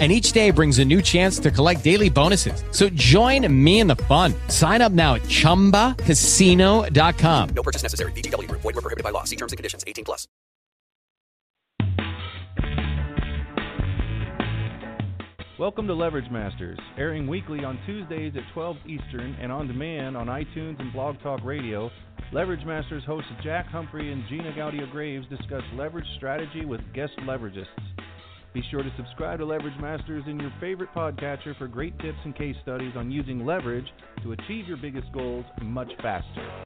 and each day brings a new chance to collect daily bonuses. So join me in the fun. Sign up now at ChumbaCasino.com. No purchase necessary. VGW. Void were prohibited by law. See terms and conditions. 18 plus. Welcome to Leverage Masters, airing weekly on Tuesdays at 12 Eastern and on demand on iTunes and Blog Talk Radio. Leverage Masters hosts Jack Humphrey and Gina Gaudio Graves discuss leverage strategy with guest leveragists. Be sure to subscribe to Leverage Masters in your favorite podcatcher for great tips and case studies on using leverage to achieve your biggest goals much faster.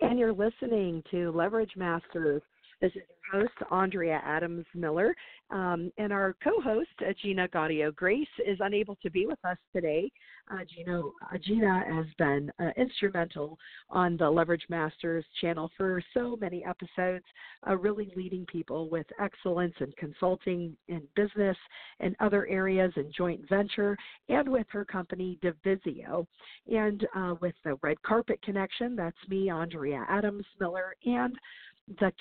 And you're listening to Leverage Masters. This is your host, Andrea Adams Miller, um, and our co host, uh, Gina Gaudio Graves, is unable to be with us today. Uh, Gina, uh, Gina has been uh, instrumental on the Leverage Masters channel for so many episodes, uh, really leading people with excellence in consulting in business and other areas in joint venture, and with her company, Divisio. And uh, with the Red Carpet Connection, that's me, Andrea Adams Miller, and the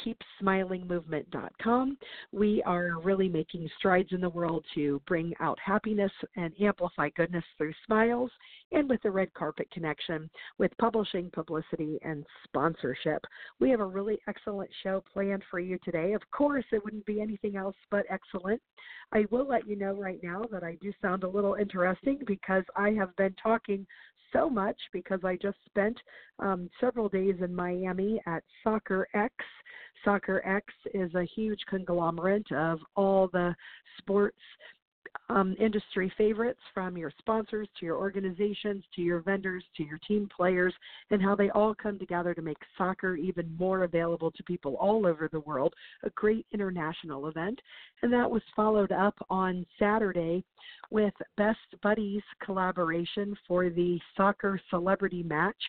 keepsmilingmovement.com. We are really making strides in the world to bring out happiness and amplify goodness through smiles and with the Red Carpet Connection with publishing, publicity, and sponsorship. We have a really excellent show planned for you today. Of course, it wouldn't be anything else but excellent. I will let you know right now that I do sound a little interesting because I have been talking so much because I just spent um, several days in Miami at Soccerex. Soccer X is a huge conglomerate of all the sports um, industry favorites from your sponsors to your organizations to your vendors to your team players and how they all come together to make soccer even more available to people all over the world. A great international event. And that was followed up on Saturday with Best Buddies collaboration for the soccer celebrity match.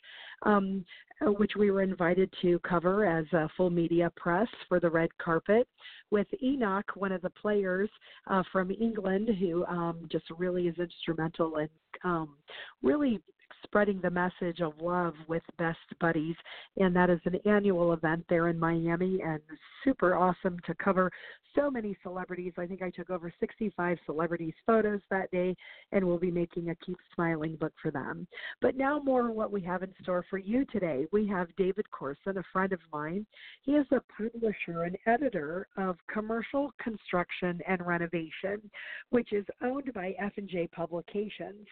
Um, which we were invited to cover as a full media press for the red carpet with Enoch, one of the players uh, from England, who um, just really is instrumental in um, really spreading the message of love with Best Buddies. And that is an annual event there in Miami and super awesome to cover so many celebrities. I think I took over 65 celebrities' photos that day, and we'll be making a Keep Smiling book for them. But now, more what we have in store for you today. We have David Corson, a friend of mine. He is a publisher and editor of Commercial Construction and Renovation, which is owned by F&J Publications.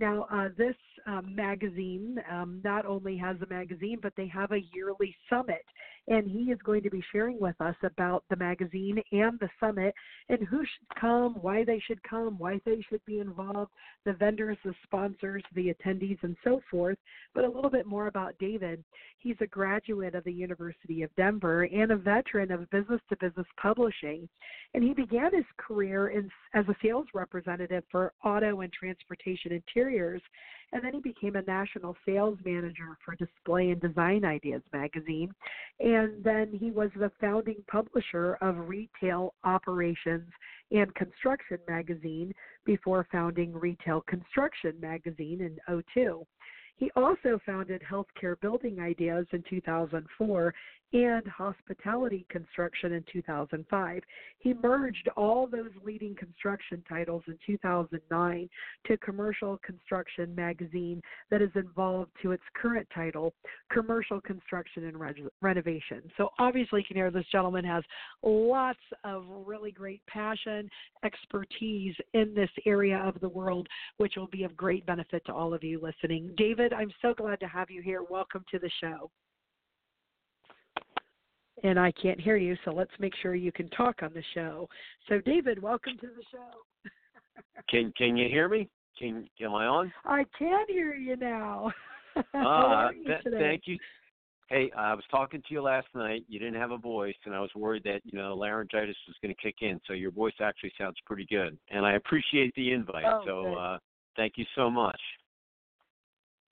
Now, uh, this um, magazine um, not only has a magazine, but they have a yearly summit. And he is going to be sharing with us about the magazine and the summit and who should come, why they should come, why they should be involved, the vendors, the sponsors, the attendees, and so forth. But a little bit more about David. He's a graduate of the University of Denver and a veteran of business to business publishing. And he began his career in, as a sales representative for auto and transportation interiors and then he became a national sales manager for Display and Design Ideas magazine. Then he was the founding publisher of Retail Operations and Construction magazine before founding Retail Construction magazine in 02. He also founded Healthcare Building Ideas in 2004 and Hospitality Construction in 2005. He merged all those leading construction titles in 2009 to Commercial Construction Magazine that is evolved to its current title, Commercial Construction and Re- Renovation. So obviously, you hear this gentleman has lots of really great passion, expertise in this area of the world, which will be of great benefit to all of you listening. David, I'm so glad to have you here. Welcome to the show and I can't hear you, so let's make sure you can talk on the show. So, David, welcome to the show. can Can you hear me? Can Am I on? I can hear you now. Ah, th- thank you, Hey, I was talking to you last night. You didn't have a voice, and I was worried that you know laryngitis was going to kick in. So your voice actually sounds pretty good, and I appreciate the invite. Oh, so uh, thank you so much.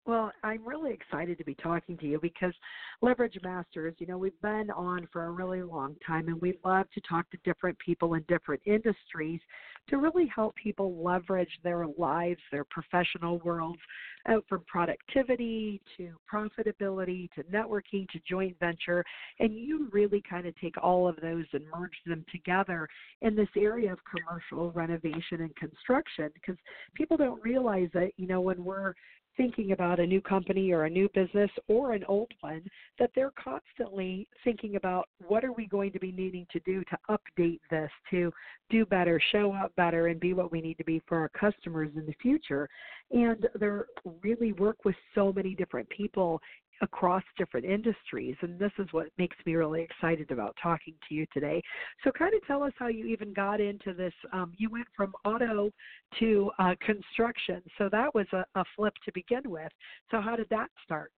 Well, I'm really excited to be talking to you because Leverage Masters, you know, we've been on for a really long time and we love to talk to different people in different industries to really help people leverage their lives, their professional worlds, out from productivity to profitability to networking to joint venture. And you really kind of take all of those and merge them together in this area of commercial renovation and construction because people don't realize that, you know, when we're thinking about a new company or a new business or an old one that they're constantly thinking about what are we going to be needing to do to update this to do better show up better and be what we need to be for our customers in the future. And they're really work with so many different people across different industries and this is what makes me really excited about talking to you today so kind of tell us how you even got into this um, you went from auto to uh, construction so that was a, a flip to begin with so how did that start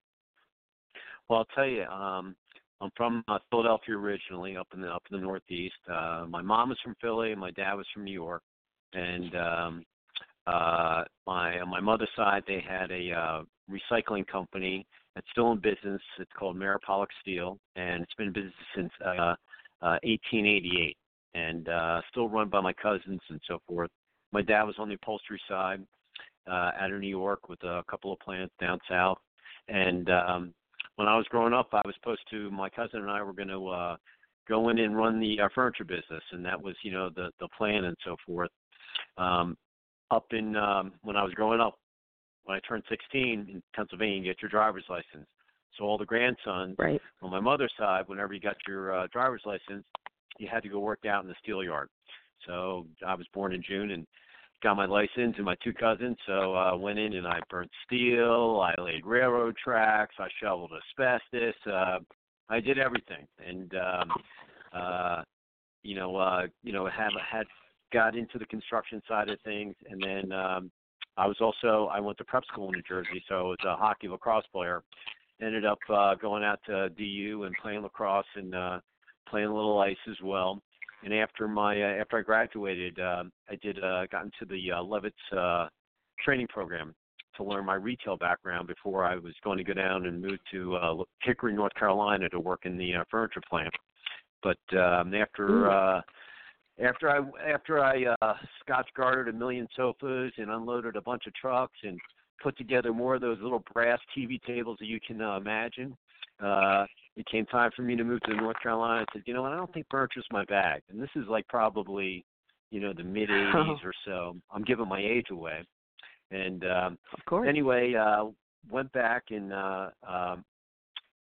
Well, I'll tell you, um, I'm from uh, Philadelphia originally, up in the up in the Northeast. Uh, my mom was from Philly, and my dad was from New York. And um, uh, my on my mother's side, they had a uh, recycling company that's still in business. It's called Maripollock Steel, and it's been in business since uh, uh, 1888, and uh, still run by my cousins and so forth. My dad was on the upholstery side uh, out of New York with a couple of plants down south, and um, when I was growing up, I was supposed to. My cousin and I were going to uh, go in and run the uh, furniture business, and that was, you know, the the plan and so forth. Um, up in um, when I was growing up, when I turned 16 in Pennsylvania, you get your driver's license. So all the grandsons right on my mother's side, whenever you got your uh, driver's license, you had to go work out in the steel yard. So I was born in June and got my license, and my two cousins. So I uh, went in and I burnt steel, I laid railroad tracks, I shoveled asbestos, uh, I did everything, and um, uh, you know, uh, you know, have had got into the construction side of things, and then um, I was also I went to prep school in New Jersey, so I was a hockey lacrosse player. Ended up uh, going out to DU and playing lacrosse and uh, playing a little ice as well. And after my uh, after I graduated, uh, I did uh, got into the uh, Levitz uh, training program to learn my retail background before I was going to go down and move to uh, Hickory, North Carolina, to work in the uh, furniture plant. But um, after uh, after I after I uh, Scotch guarded a million sofas and unloaded a bunch of trucks and put together more of those little brass TV tables that you can uh, imagine, uh, it came time for me to move to North Carolina. I said, you know what, I don't think furniture's my bag. And this is like probably, you know, the mid '80s or so. I'm giving my age away. And um, of course anyway, uh, went back and uh, um,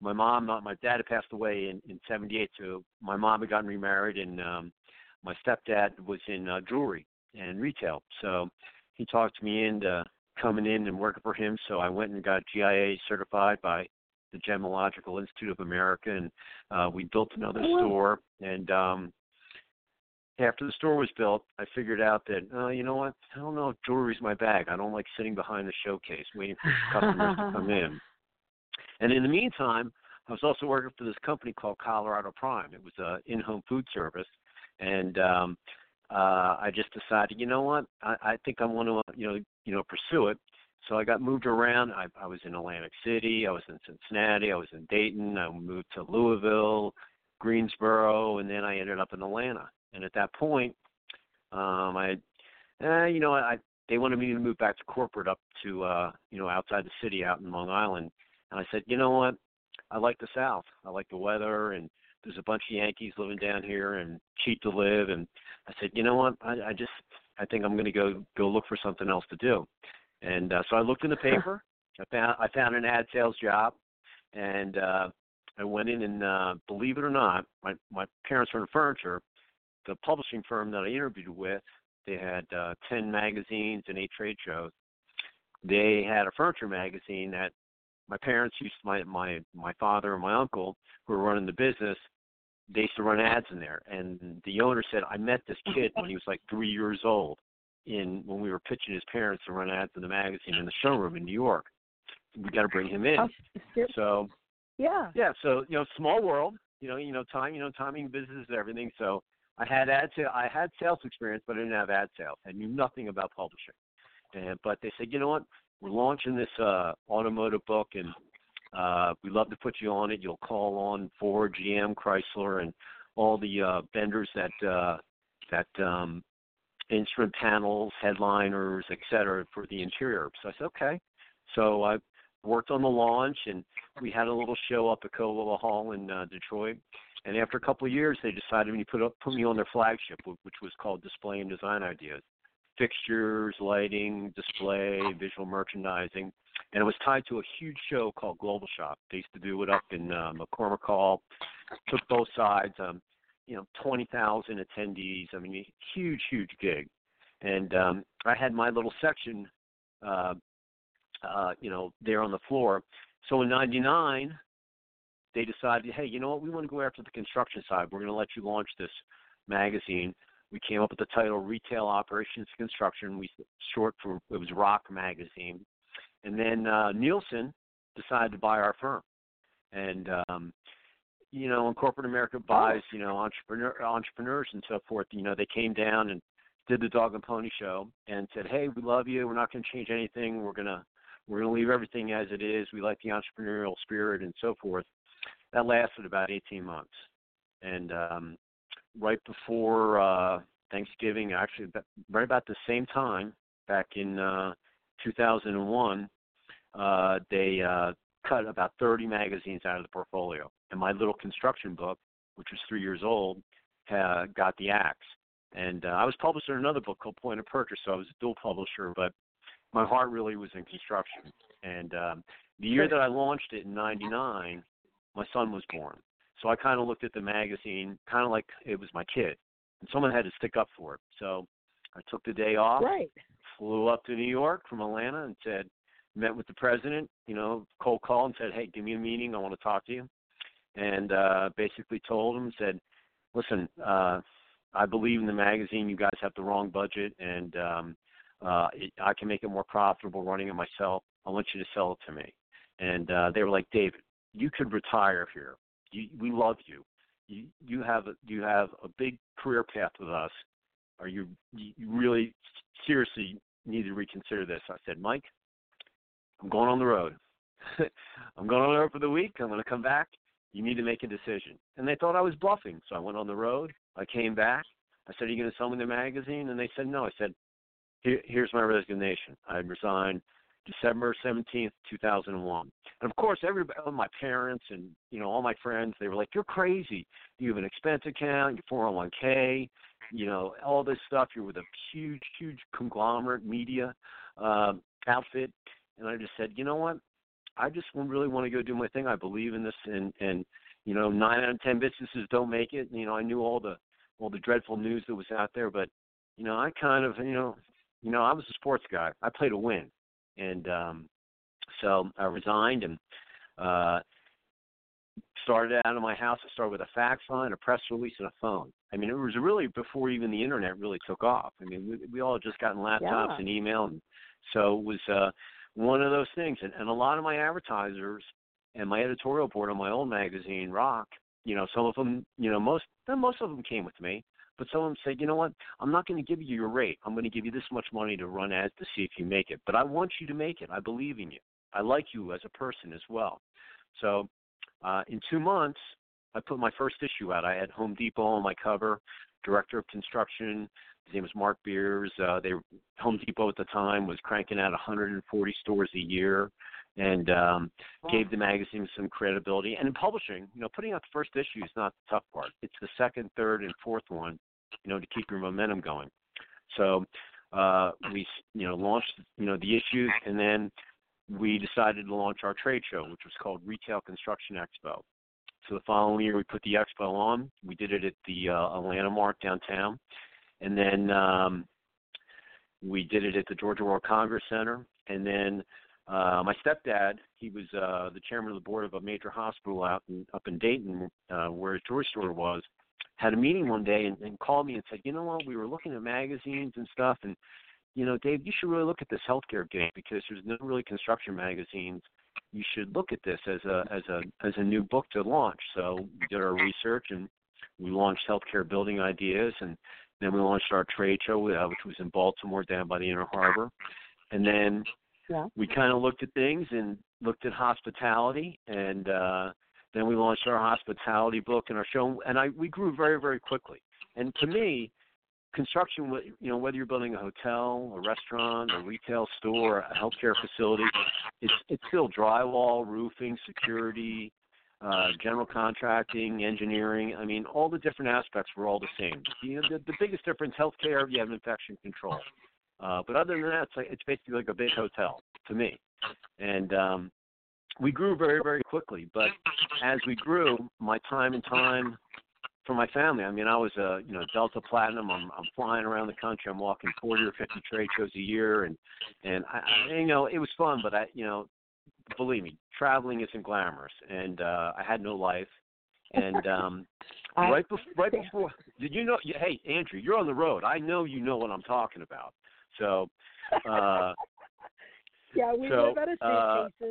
my mom, not my dad had passed away in in '78, so my mom had gotten remarried, and um, my stepdad was in uh, jewelry and retail. So he talked me into coming in and working for him. So I went and got GIA certified by the Gemological Institute of America, and uh, we built another Oh, wow. store. And um, after the store was built, I figured out that uh, you know what? I don't know if jewelry's my bag. I don't like sitting behind the showcase waiting for customers to come in. And in the meantime, I was also working for this company called Colorado Prime. It was a in-home food service, and um, uh, I just decided, you know what? I, I think I want to, you know, you know, pursue it. So I got moved around. I, I was in Atlantic City. I was in Cincinnati. I was in Dayton. I moved to Louisville, Greensboro, and then I ended up in Atlanta. And at that point, um, I, uh, you know, I they wanted me to move back to corporate up to, uh, you know, outside the city, out in Long Island. And I said, you know what? I like the South. I like the weather, and there's a bunch of Yankees living down here, and cheap to live. And I said, you know what? I, I just, I think I'm going to go go look for something else to do. And uh, so I looked in the paper. I found I found an ad sales job, and uh, I went in and uh, believe it or not, my my parents were in furniture. The publishing firm that I interviewed with, they had uh, ten magazines and eight trade shows. They had a furniture magazine that my parents used my my my father and my uncle who were running the business. They used to run ads in there, and the owner said, "I met this kid when he was like three years old." in when we were pitching his parents to run ads in the magazine in the showroom in New York. We got to bring him in. So Yeah. Yeah. So you know, small world. You know, you know, time. You know, timing business everything. So I had ad sale, I had sales experience, but I didn't have ad sales. I knew nothing about publishing. And but they said, you know what? We're launching this uh, automotive book, and uh, we'd love to put you on it. You'll call on Ford, GM, Chrysler, and all the uh, vendors that uh, that um, instrument panels, headliners, et cetera, for the interior. So I said, okay. So I worked on the launch, and we had a little show up at Cobo Hall in uh, Detroit. And after a couple of years, they decided to put up, put me on their flagship, which was called Display and Design Ideas, fixtures, lighting, display, visual merchandising, and it was tied to a huge show called Global Shop. They used to do it up in uh, McCormick Hall. Took both sides. Um, you know, twenty thousand attendees. I mean, a huge, huge gig. And um, I had my little section, uh, uh, you know, there on the floor. So in '99, they decided, hey, you know what? We want to go after the construction side. We're going to let you launch this magazine. We came up with the title Retail Operations Construction. We short for it was Rock Magazine, and then uh, Nielsen decided to buy our firm, and um, you know, when corporate America buys, you know, entrepreneur entrepreneurs and so forth, you know, they came down and did the dog and pony show and said, "Hey, we love you. We're not going to change anything. We're gonna we're gonna leave everything as it is. We like the entrepreneurial spirit and so forth." That lasted about 18 months, and um, right before uh, Thanksgiving, actually, right about the same time, back in uh, 2001, uh, they uh, cut about 30 magazines out of the portfolio. And my little construction book, which was three years old, uh, got the axe. And uh, I was published in another book called Point of Purchase, so I was a dual publisher, but my heart really was in construction. And um, the year that I launched it in '99, my son was born. So I kind of looked at the magazine kind of like it was my kid, and someone had to stick up for it. So I took the day off, right. flew up to New York from Atlanta, and said, met with the president, you know, cold call and said, hey, give me a meeting. I want to talk to you. And uh, basically told him, said, listen, uh, I believe in the magazine. You guys have the wrong budget, and um, uh, it, I can make it more profitable running it myself. I want you to sell it to me. And uh, they were like, David, you could retire here. You, we love you. You, you have a, you have a big career path with us. Are you you really seriously need to reconsider this? I said, Mike, I'm going on the road. I'm going on the road for the week. I'm going to come back. You need to make a decision. And they thought I was bluffing. So I went on the road. I came back. I said, Are you going to sell me the magazine? And they said, No. I said, Here, Here's my resignation. I resigned December 17th, 2001. And of course, everybody, my parents and, you know, all my friends, they were like, You're crazy. You have an expense account, your 401k, you know, all this stuff. You're with a huge, huge conglomerate media uh, outfit and I just said, you know what? I just really want to go do my thing. I believe in this, and and you know, nine out of ten businesses don't make it. You know, I knew all the all the dreadful news that was out there, but you know, I kind of you know, you know, I was a sports guy. I played to win, and um, so I resigned and uh, started out of my house. I started with a fax line, a press release, and a phone. I mean, it was really before even the internet really took off. I mean, we, we all just gotten laptops yeah. and email, and so it was. uh one of those things. And, and a lot of my advertisers and my editorial board on my old magazine, Rock, you know, some of them, you know, most most of them came with me, but some of them said, you know what, I'm not going to give you your rate. I'm going to give you this much money to run ads to see if you make it. But I want you to make it. I believe in you. I like you as a person as well. So uh, in two months, I put my first issue out. I had Home Depot on my cover, director of construction, his name was Mark Beers. Uh, they Home Depot at the time was cranking out 140 stores a year, and um, gave the magazine some credibility. And in publishing, you know, putting out the first issue is not the tough part. It's the second, third, and fourth one, you know, to keep your momentum going. So uh, we, you know, launched, you know, the issues, and then we decided to launch our trade show, which was called Retail Construction Expo. So the following year, we put the expo on. We did it at the uh, Atlanta Mart downtown, and then um, we did it at the Georgia World Congress Center, and then uh, my stepdad, he was uh, the chairman of the board of a major hospital out in, up in Dayton, uh, where his store was. Had a meeting one day and, and called me and said, you know what, we were looking at magazines and stuff, and you know, Dave, you should really look at this healthcare game because there's no really construction magazines you should look at this as a as a as a new book to launch. So we did our research and we launched Healthcare Building Ideas, and then we launched our trade show, uh, which was in Baltimore, down by the Inner Harbor, and then Yeah. we kind of looked at things and looked at hospitality, and uh, then we launched our hospitality book and our show, and I we grew very very quickly. And to me, construction, you know, whether you're building a hotel, a restaurant, a retail store, a healthcare facility, it's it's still drywall, roofing, security, uh, general contracting, engineering. I mean, all the different aspects were all the same. You know, the, the biggest difference, healthcare, you have infection control. Uh, but other than that, it's like it's basically like a big hotel to me. And um, we grew very, very quickly. But as we grew, my time and time for my family. I mean, I was a you know Delta Platinum. I'm I'm flying around the country. I'm walking 40 or 50 trade shows a year, and and I, I you know it was fun, but I you know believe me, traveling isn't glamorous, and uh, I had no life. And um, right before, right before, did you know? Hey, Andrew, you're on the road. I know you know what I'm talking about. So, uh, yeah, we so, live out of uh.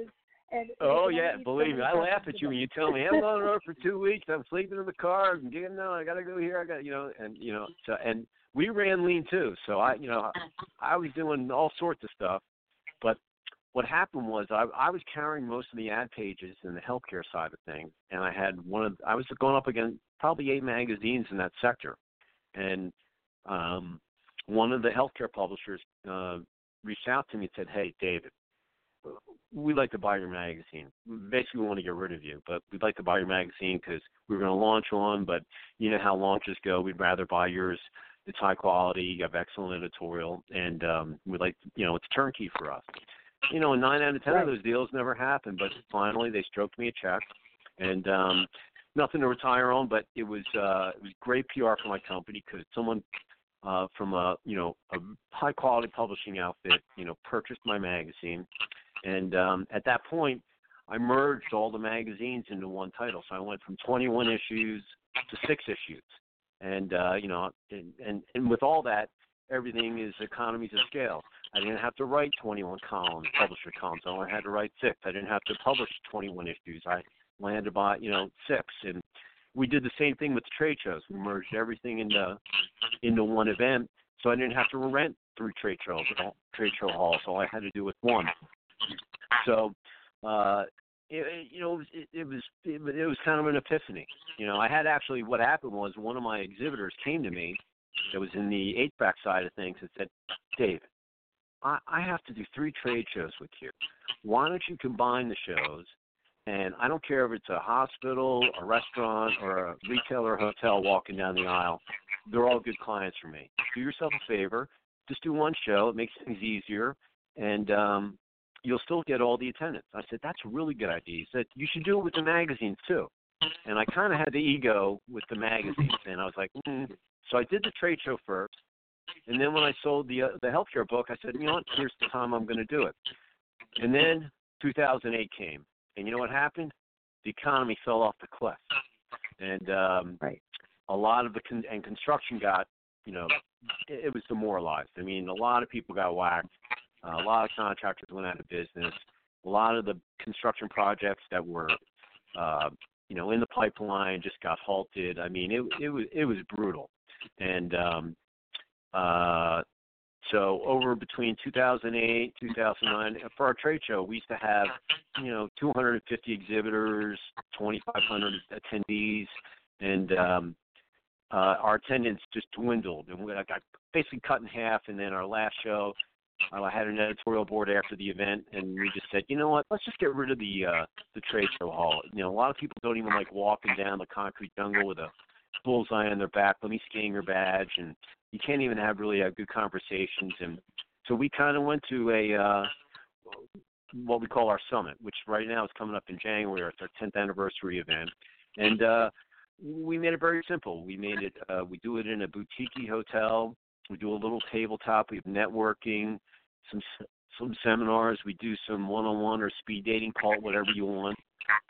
And oh yeah, believe me, I laugh at you when you tell me I'm on the road for two weeks. I'm sleeping in the car. I'm getting no, I got to go here. I got you know, and you know, so and we ran lean too. So I, you know, I was doing all sorts of stuff. But what happened was I, I was carrying most of the ad pages in the healthcare side of things, and I had one of I was going up against probably eight magazines in that sector, and um, one of the healthcare publishers uh, reached out to me and said, "Hey, David." we'd like to buy your magazine. Basically, we want to get rid of you, but we'd like to buy your magazine because we were going to launch one. But you know how launches go. We'd rather buy yours. It's high quality. You have excellent editorial, and um, we'd like, you know, it's turnkey for us. You know, nine out of ten Right. of those deals never happened, but finally they stroked me a check, and um, nothing to retire on. But it was uh, it was great PR for my company because someone uh, from a you know a high quality publishing outfit, you know, purchased my magazine, and um, at that point, I merged all the magazines into one title. So I went from 21 issues to six issues, and uh, you know, and, and and with all that, everything is economies of scale. I didn't have to write 21 columns, publisher columns. I only had to write six. I didn't have to publish 21 issues. I landed by you know six, and we did the same thing with the trade shows. We merged everything into into one event, so I didn't have to rent three trade shows, at all trade show halls. All I had to do was one. So, uh, it, you know, it, it was it, was- it was kind of an epiphany. You know, I had actually what happened was one of my exhibitors came to me that was in the HVAC side of things and said, David, I, I have to do three trade shows with you. Why don't you combine the shows? And I don't care if it's a hospital, a restaurant, or a retail or hotel walking down the aisle. They're all good clients for me. Do yourself a favor. Just do one show. It makes things easier. And um, you'll still get all the attendance. I said, that's a really good idea. He said, you should do it with the magazines too. And I kind of had the ego with the magazines, and I was like, mm. so I did the trade show first, and then when I sold the uh, the healthcare book, I said, you know what, here's the time I'm going to do it. And then 2008 came, and you know what happened? The economy fell off the cliff, and um, Right. a lot of the con- and construction got, you know, it, it was demoralized. I mean, a lot of people got whacked. Uh, a lot of contractors went out of business. A lot of the construction projects that were, uh, you know, in the pipeline just got halted. I mean, it it was it was brutal, and um, uh, so over between 2008 2009 for our trade show, we used to have, you know, 250 exhibitors, 2,500 attendees, and um, uh, our attendance just dwindled, and we I got basically cut in half. And then our last show, uh, I had an editorial board after the event, and we just said, you know what, let's just get rid of the uh, the trade show hall. You know, a lot of people don't even like walking down the concrete jungle with a bullseye on their back. Let me scan your badge, and you can't even have really uh, good conversations. And so we kind of went to a uh, what we call our summit, which right now is coming up in January. It's our 10th anniversary event, and uh, we made it very simple. We made it. Uh, we do it in a boutique hotel. We do a little tabletop. We have networking, some some seminars. We do some one-on-one or speed dating, call whatever you want.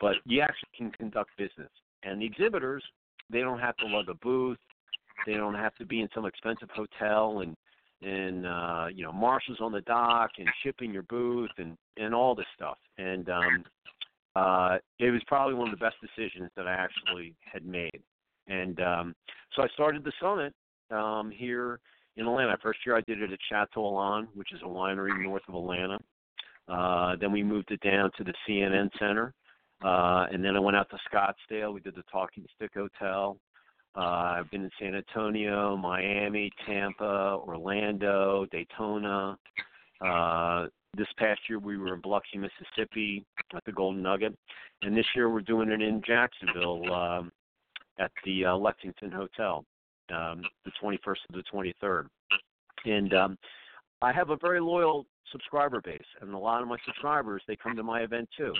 But you actually can conduct business. And the exhibitors, they don't have to lug a booth. They don't have to be in some expensive hotel and and uh, you know marshals on the dock and shipping your booth and and all this stuff. And um, uh, it was probably one of the best decisions that I actually had made. And um, so I started the summit um, here in Atlanta. First year I did it at Chateau Elan, which is a winery north of Atlanta. Uh, then we moved it down to the CNN Center. Uh, and then I went out to Scottsdale. We did the Talking Stick Hotel. Uh, I've been in San Antonio, Miami, Tampa, Orlando, Daytona. Uh, this past year we were in Biloxi, Mississippi at the Golden Nugget, and this year we're doing it in Jacksonville um, at the uh, Lexington Hotel, um, the 21st to the 23rd. And um, I have a very loyal subscriber base, and a lot of my subscribers they come to my event too.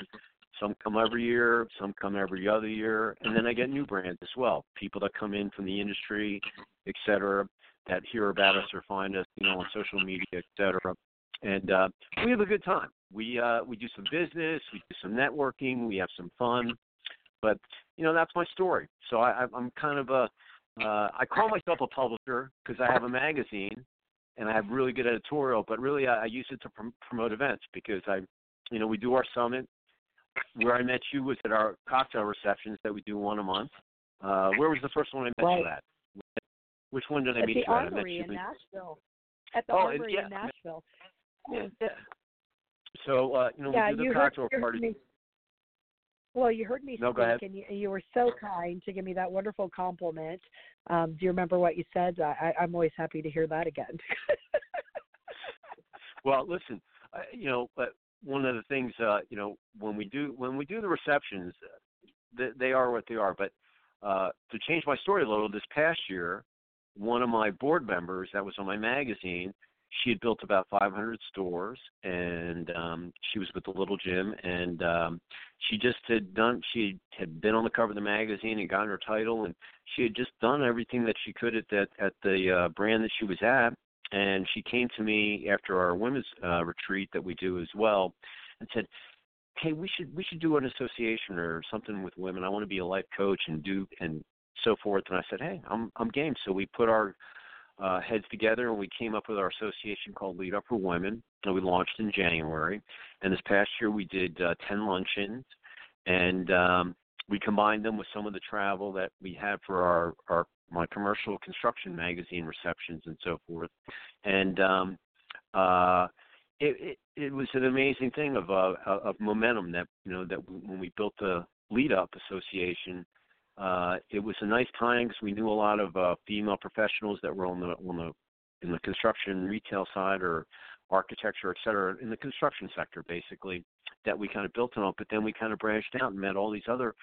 Some come every year, some come every other year, and then I get new brands as well. People that come in from the industry, et cetera, that hear about us or find us, you know, on social media, et cetera. And uh, we have a good time. We uh, we do some business, we do some networking, we have some fun. But you know, that's my story. So I, I'm kind of a uh, I call myself a publisher because I have a magazine and I have really good editorial, but really I, I use it to prom- promote events because I, you know, we do our summit where I met you was at our cocktail receptions that we do one a month. Uh, where was the first one I met right. you at? Which one did I at meet you at? I met you in Nashville. At the Oh, Armory yeah. in Nashville. Yeah. yeah. So uh, you know, yeah, we do the cocktail you heard parties. me. Well, you heard me No, speak, go ahead. and you, you were so kind to give me that wonderful compliment. Um, do you remember what you said? I, I'm always happy to hear that again. Well, listen, uh, you know, one of the things, uh, you know, when we do when we do the receptions, uh, they, they are what they are. But uh, to change my story a little, this past year, one of my board members that was on my magazine, she had built about 500 stores, and um, she was with the Little Gym, and um, she just had done. She had been on the cover of the magazine and gotten her title, and she had just done everything that she could at that at the uh, brand that she was at and she came to me after our women's uh, retreat that we do as well, and said, "Hey, we should we should do an association or something with women. I want to be a life coach and do and so forth." And I said, "Hey, I'm I'm game." So we put our uh, heads together and we came up with our association called Lead Up for Women, and we launched in January. And this past year we did uh, ten luncheons, and um, we combined them with some of the travel that we had for our our my commercial construction magazine receptions and so forth, and um, uh, it, it it was an amazing thing of uh, of momentum that you know that when we built the Lead Up Association, uh, it was a nice time because we knew a lot of uh, female professionals that were on the on the in the construction retail side or architecture, et cetera, in the construction sector basically that we kind of built on. But then we kind of branched out and met all these other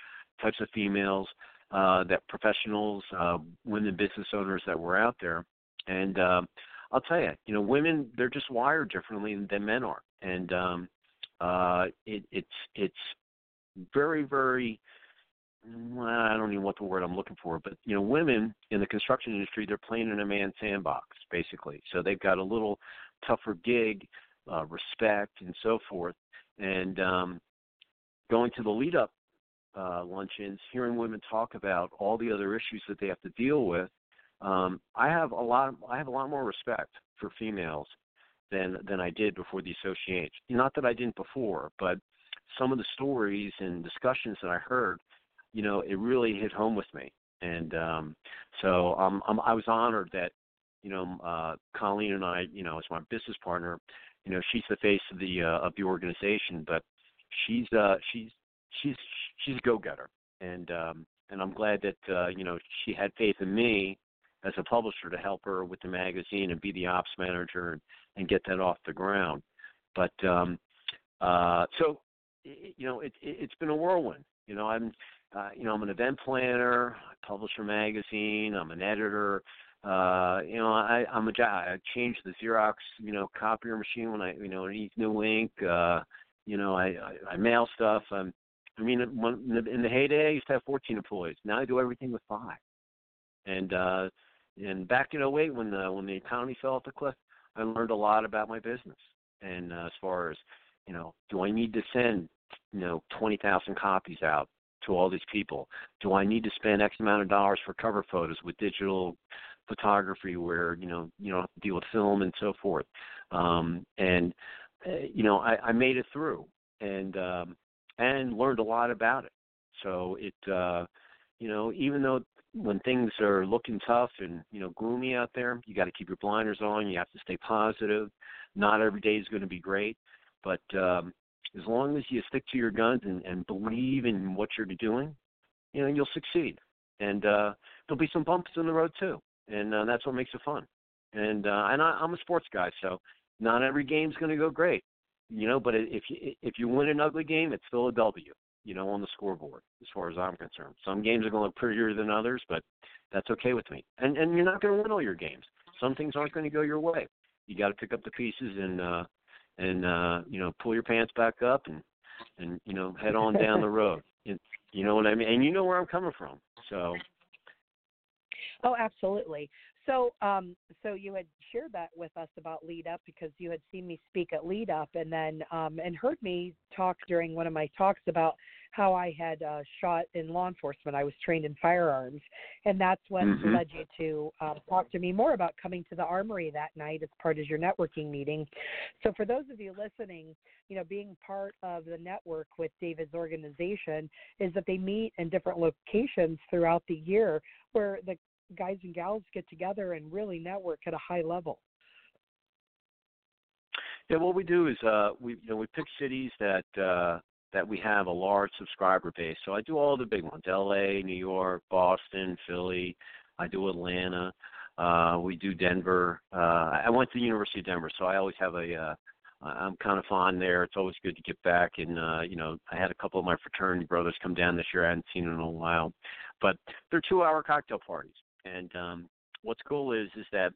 types of females uh, that professionals, uh, women business owners that were out there. And um, I'll tell you, you know, women they're just wired differently than men are, and um, uh, it, it's it's very very. Well, I don't even what the word I'm looking for, but you know, women in the construction industry they're playing in a man's sandbox basically. So they've got a little tougher gig, uh, respect, and so forth. And um, going to the lead up uh, luncheons, hearing women talk about all the other issues that they have to deal with, um, I have a lot. I have a lot more respect for females than than I did before the association. Not that I didn't before, but some of the stories and discussions that I heard, you know, it really hit home with me. And um, so um, I'm, I was honored that, you know, uh, Colleen and I, you know, as my business partner, you know, she's the face of the uh, of the organization, but she's uh, she's she's she's a go getter, and um, and I'm glad that uh, you know she had faith in me as a publisher to help her with the magazine and be the ops manager and, and get that off the ground. But um, uh, so you know it, it, it's been a whirlwind. You know I'm uh, you know I'm an event planner, I publish a magazine, I'm an editor. Uh, you know, I, I'm a I changed the Xerox, you know, copier machine when I, you know, needs new ink. Uh, you know, I, I, I mail stuff. Um, I mean, in, the, heyday, I used to have 14 employees. Now I do everything with five. And uh, and back in 08, when the when the economy fell off the cliff, I learned a lot about my business. And uh, as far as you know, do I need to send you know 20,000 copies out to all these people? Do I need to spend X amount of dollars for cover photos with digital photography where you know you don't have to deal with film and so forth. Um, and uh, you know, I, I made it through and um, and learned a lot about it. So it, uh, you know, even though when things are looking tough and you know gloomy out there, you got to keep your blinders on. You have to stay positive. Not every day is going to be great, but um, as long as you stick to your guns and, and believe in what you're doing, you know you'll succeed. And uh, there'll be some bumps in the road too, and uh, that's what makes it fun. And uh, and I, I'm a sports guy, so not every game's going to go great, you know. But if you if you win an ugly game, it's still a W you know, on the scoreboard, as far as I'm concerned. Some games are going to look prettier than others, but that's okay with me. And and you're not going to win all your games. Some things aren't going to go your way. You got to pick up the pieces and uh and uh you know pull your pants back up and and you know head on down the road. And, you know what I mean? And you know where I'm coming from. So. Oh, absolutely. So, um, so you had shared that with us about Lead Up because you had seen me speak at Lead Up, and then um, and heard me talk during one of my talks about how I had uh, shot in law enforcement. I was trained in firearms, and that's what mm-hmm. led you to uh, talk to me more about coming to the Armory that night as part of your networking meeting. So, for those of you listening, you know, being part of the network with David's organization is that they meet in different locations throughout the year where the guys and gals get together and really network at a high level? Yeah, what we do is uh, we you know we pick cities that uh, that we have a large subscriber base. So I do all the big ones: L.A., New York, Boston, Philly. I do Atlanta. Uh, we do Denver. Uh, I went to the University of Denver, so I always have a. Uh, I'm kind of fond there. It's always good to get back, and uh, you know, I had a couple of my fraternity brothers come down this year. I hadn't seen them in a while, but they're two-hour cocktail parties. And um, what's cool is is that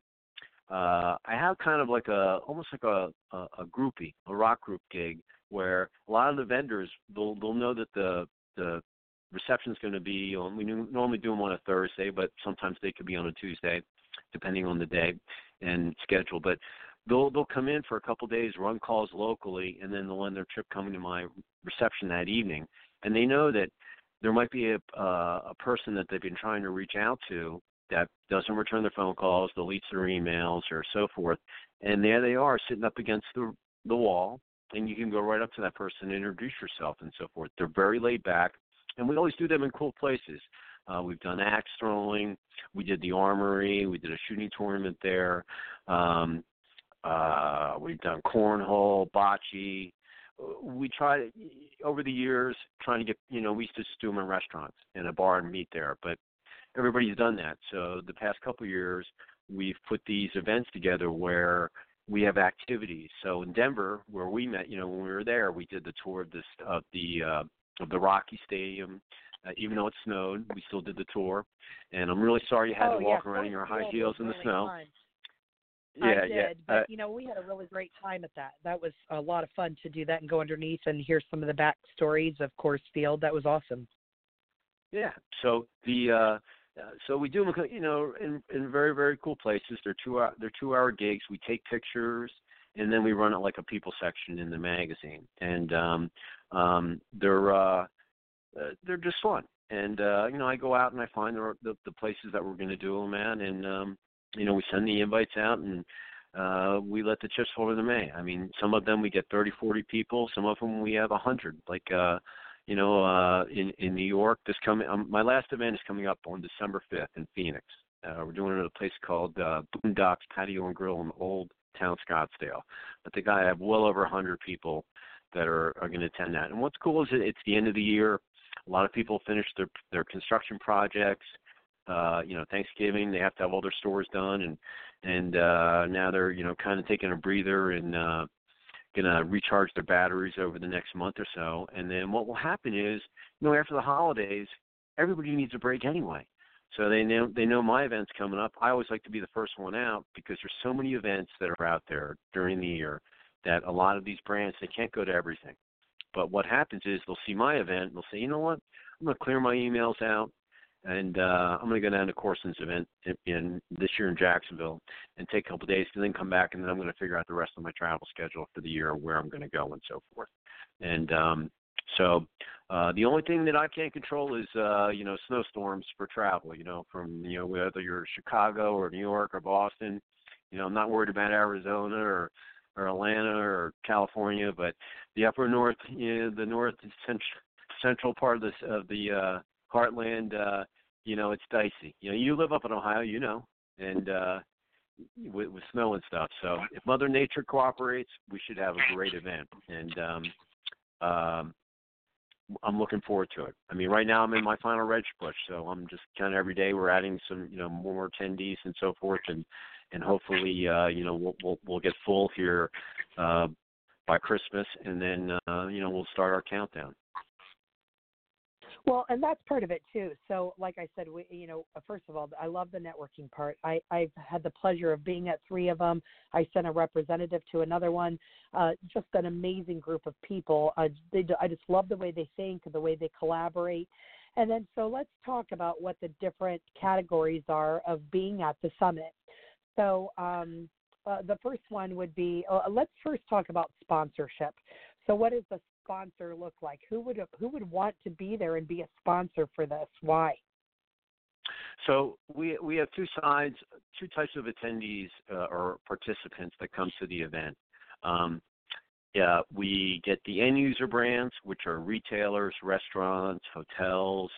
uh, I have kind of like a almost like a, a a groupie, a rock group gig where a lot of the vendors they'll they'll know that the the reception is going to be on. We normally do them on a Thursday, but sometimes they could be on a Tuesday, depending on the day and schedule. But they'll they'll come in for a couple of days, run calls locally, and then they'll end their trip coming to my reception that evening. And they know that there might be a uh, a person that they've been trying to reach out to that doesn't return their phone calls, deletes their emails, or so forth. And there they are, sitting up against the the wall, and you can go right up to that person and introduce yourself and so forth. They're very laid back, and we always do them in cool places. Uh, we've done axe throwing, we did the armory, we did a shooting tournament there. Um, uh, we've done cornhole, bocce. We try over the years trying to get you know we used to do them in restaurants in a bar and meet there, but everybody's done that. So the past couple of years, we've put these events together where we have activities. So in Denver, where we met, you know, when we were there, we did the tour of this of the uh, of the Rocky Stadium. Uh, even though it snowed, we still did the tour. And I'm really sorry you had oh, to walk yeah, around in your high heels in the really snow. Fun. Yeah, I did, yeah. but uh, you know, we had a really great time at that. That was a lot of fun to do that and go underneath and hear some of the backstories of Coors Field. That was awesome. Yeah. So the uh uh, so we do them, you know, in in very very cool places. They're two hour they're two hour gigs. We take pictures and then we run it like a people section in the magazine. And um, um, they're uh, uh, they're just fun. And uh, you know, I go out and I find the the, the places that we're going to do them at, and um, you know, we send the invites out and. Uh, we let the chips fall where they may. I mean, some of them we get 30, 40 people. Some of them we have a 100. Like, uh, you know, uh, in in New York. This coming, um, my last event is coming up on December 5th in Phoenix. Uh, we're doing it at a place called uh, Boondocks Patio and Grill in Old Town Scottsdale. But the guy, I have well over 100 people that are are going to attend that. And what's cool is it, it's the end of the year. A lot of people finish their their construction projects. Uh, you know, Thanksgiving they have to have all their stores done, and and uh, now they're you know kind of taking a breather and uh, going to recharge their batteries over the next month or so. And then what will happen is, you know, after the holidays, everybody needs a break anyway. So they know they know my event's coming up. I always like to be the first one out because there's so many events that are out there during the year that a lot of these brands they can't go to everything. But what happens is they'll see my event and they'll say, you know what, I'm going to clear my emails out and uh, I'm going to go down to Corson's event in, in this year in Jacksonville and take a couple of days, and then come back, and then I'm going to figure out the rest of my travel schedule for the year, where I'm going to go, and so forth. And um, So uh, the only thing that I can't control is uh, you know snowstorms for travel. You know, from you know whether you're Chicago or New York or Boston. You know, I'm not worried about Arizona or or Atlanta or California, but the upper north, you know, the north central central part of the of the uh, heartland. Uh, you know, it's dicey. You know, you live up in Ohio, you know, and uh, with, with snow and stuff. So if Mother Nature cooperates, we should have a great event. And um, um, I'm looking forward to it. I mean, right now I'm in my final reg push, so I'm just kind of every day we're adding some, you know, more attendees and so forth, and and hopefully, uh, you know, we'll we'll, we'll get full here uh, by Christmas, and then uh, you know we'll start our countdown. Well, and that's part of it too. So, like I said, we, you know, first of all, I love the networking part. I, I've had the pleasure of being at three of them. I sent a representative to another one. Uh, just an amazing group of people. Uh, they, I just love the way they think, the way they collaborate. And then, so let's talk about what the different categories are of being at the summit. So, um, uh, the first one would be uh, let's first talk about sponsorship. So, what is the sponsor look like? Who would who would want to be there and be a sponsor for this? Why? So we we have two sides, two types of attendees uh, or participants that come to the event. Um, yeah, we get the end user brands, which are retailers, restaurants, hotels,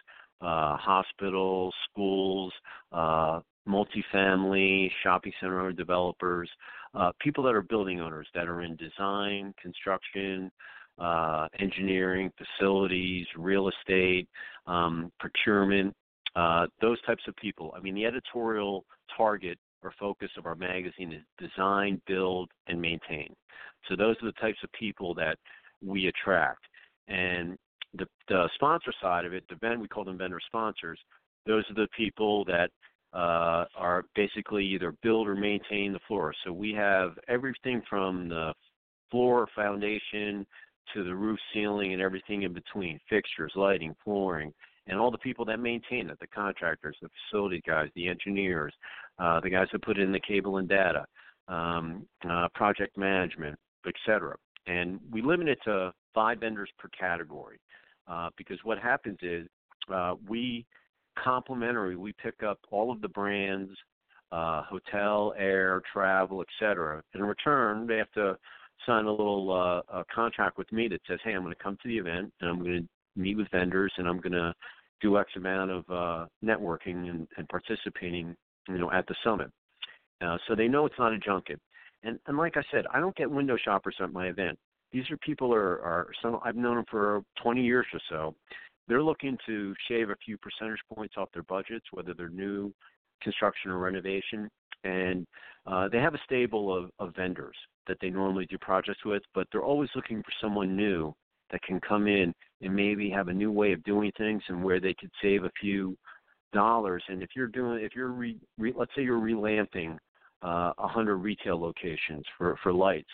uh, hospitals, schools, uh, multifamily, shopping center developers, uh, people that are building owners that are in design, construction, uh, engineering, facilities, real estate, um, procurement, uh, those types of people. I mean, the editorial target or focus of our magazine is design, build, and maintain. So those are the types of people that we attract. And the, the sponsor side of it, the vendor, we call them vendor sponsors. Those are the people that uh, are basically either build or maintain the floor. So we have everything from the floor foundation to the roof ceiling and everything in between fixtures, lighting, flooring, and all the people that maintain it the contractors, the facility guys, the engineers, uh, the guys who put in the cable and data, um, uh, project management, etc. And we limit it to five vendors per category uh, because what happens is uh, we complementary, we pick up all of the brands, uh, hotel, air, travel, etc. In return, they have to sign a little uh, a contract with me that says, "Hey, I'm going to come to the event and I'm going to meet with vendors and I'm going to do X amount of uh, networking and, and participating, you know, at the summit." Uh, so they know it's not a junket. And and like I said, I don't get window shoppers at my event. These are people are are some I've known them for 20 years or so. They're looking to shave a few percentage points off their budgets, whether they're new construction or renovation, and uh, they have a stable of, of vendors that they normally do projects with, but they're always looking for someone new that can come in and maybe have a new way of doing things and where they could save a few dollars. And if you're doing, if you're re, re, let's say you're relamping uh, a uh, hundred retail locations for for lights,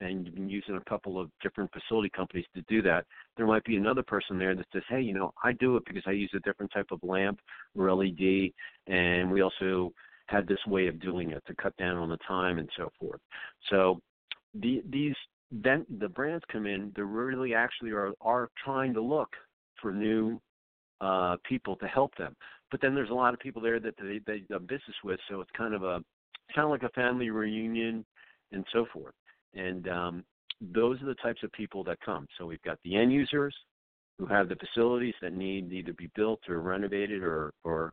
and you've been using a couple of different facility companies to do that, there might be another person there that says, hey, you know, I do it because I use a different type of lamp or LED, and we also had this way of doing it to cut down on the time and so forth. So the, these then the brands come in, they really actually are are trying to look for new uh, people to help them. But then there's a lot of people there that they they do business with, so it's kind of a kind of like a family reunion and so forth. And um, those are the types of people that come. So we've got the end users who have the facilities that need either be built or renovated or or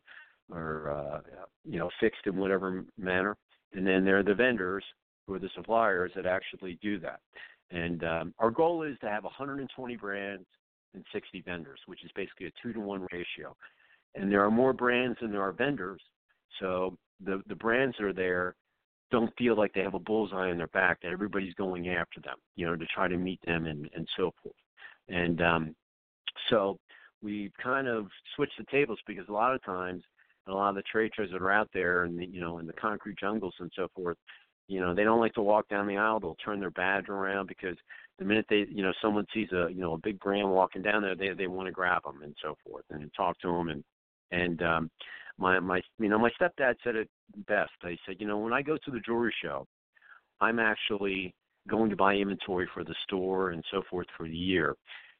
or uh, you know fixed in whatever manner. And then there are the vendors who are the suppliers that actually do that. And um, our goal is to have 120 brands and 60 vendors, which is basically a two to one ratio. And there are more brands than there are vendors, so the the brands that are there don't feel like they have a bullseye on their back that everybody's going after them, you know, to try to meet them and and so forth. And um, so we kind of switched the tables because a lot of times, a lot of the trade shows that are out there, and you know, in the concrete jungles and so forth, you know, they don't like to walk down the aisle. They'll turn their badge around because the minute they, you know, someone sees a, you know, a big brand walking down there, they they want to grab them and so forth and talk to them and and um my my you know my stepdad said it best. I said, you know, when I go to the jewelry show, I'm actually going to buy inventory for the store and so forth for the year.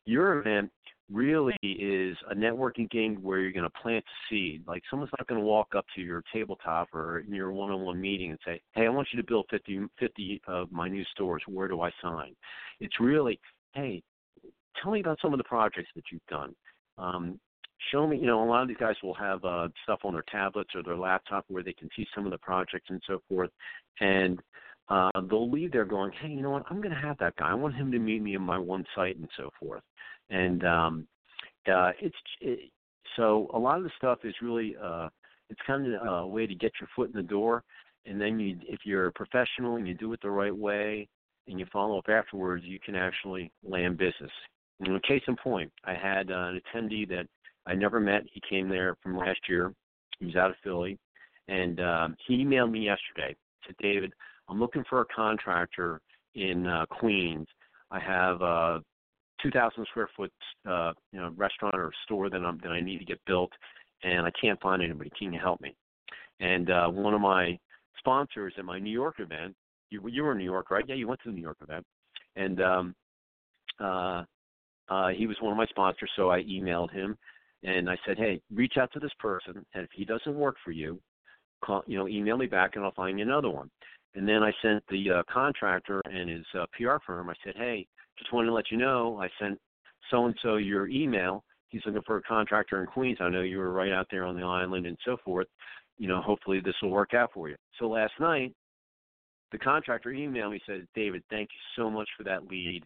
your event really is a networking game where you're going to plant a seed. Like someone's not going to walk up to your tabletop or in your one-on-one meeting and say, "Hey, I want you to build 50, 50 of my new stores. Where do I sign?" It's really, "Hey, tell me about some of the projects that you've done. Um, show me, you know, a lot of these guys will have uh, stuff on their tablets or their laptop where they can see some of the projects and so forth, and uh, they'll leave there going, hey, you know what, I'm going to have that guy. I want him to meet me in my one site and so forth. And um, uh, it's it, so a lot of the stuff is really uh, it's kind of a way to get your foot in the door, and then you, if you're a professional and you do it the right way, and you follow up afterwards, you can actually land business. You know, case in point, I had uh, an attendee that I never met. He came there from last year. He was out of Philly, and um, he emailed me yesterday. Said, David, I'm looking for a contractor in uh, Queens. I have a 2,000 square foot, uh, you know, restaurant or store that I'm that I need to get built, and I can't find anybody. Can you help me? And uh, one of my sponsors at my New York event, you you were in New York, right? Yeah, you went to the New York event, and um, uh, uh, he was one of my sponsors. So I emailed him, and I said, hey, reach out to this person, and if he doesn't work for you, call, you know, email me back, and I'll find you another one. And then I sent the uh, contractor and his uh, PR firm. I said, hey, just wanted to let you know I sent so and so your email. He's looking for a contractor in Queens. I know you were right out there on the island and so forth. You know, hopefully this will work out for you. So last night, the contractor emailed me said, David, thank you so much for that lead.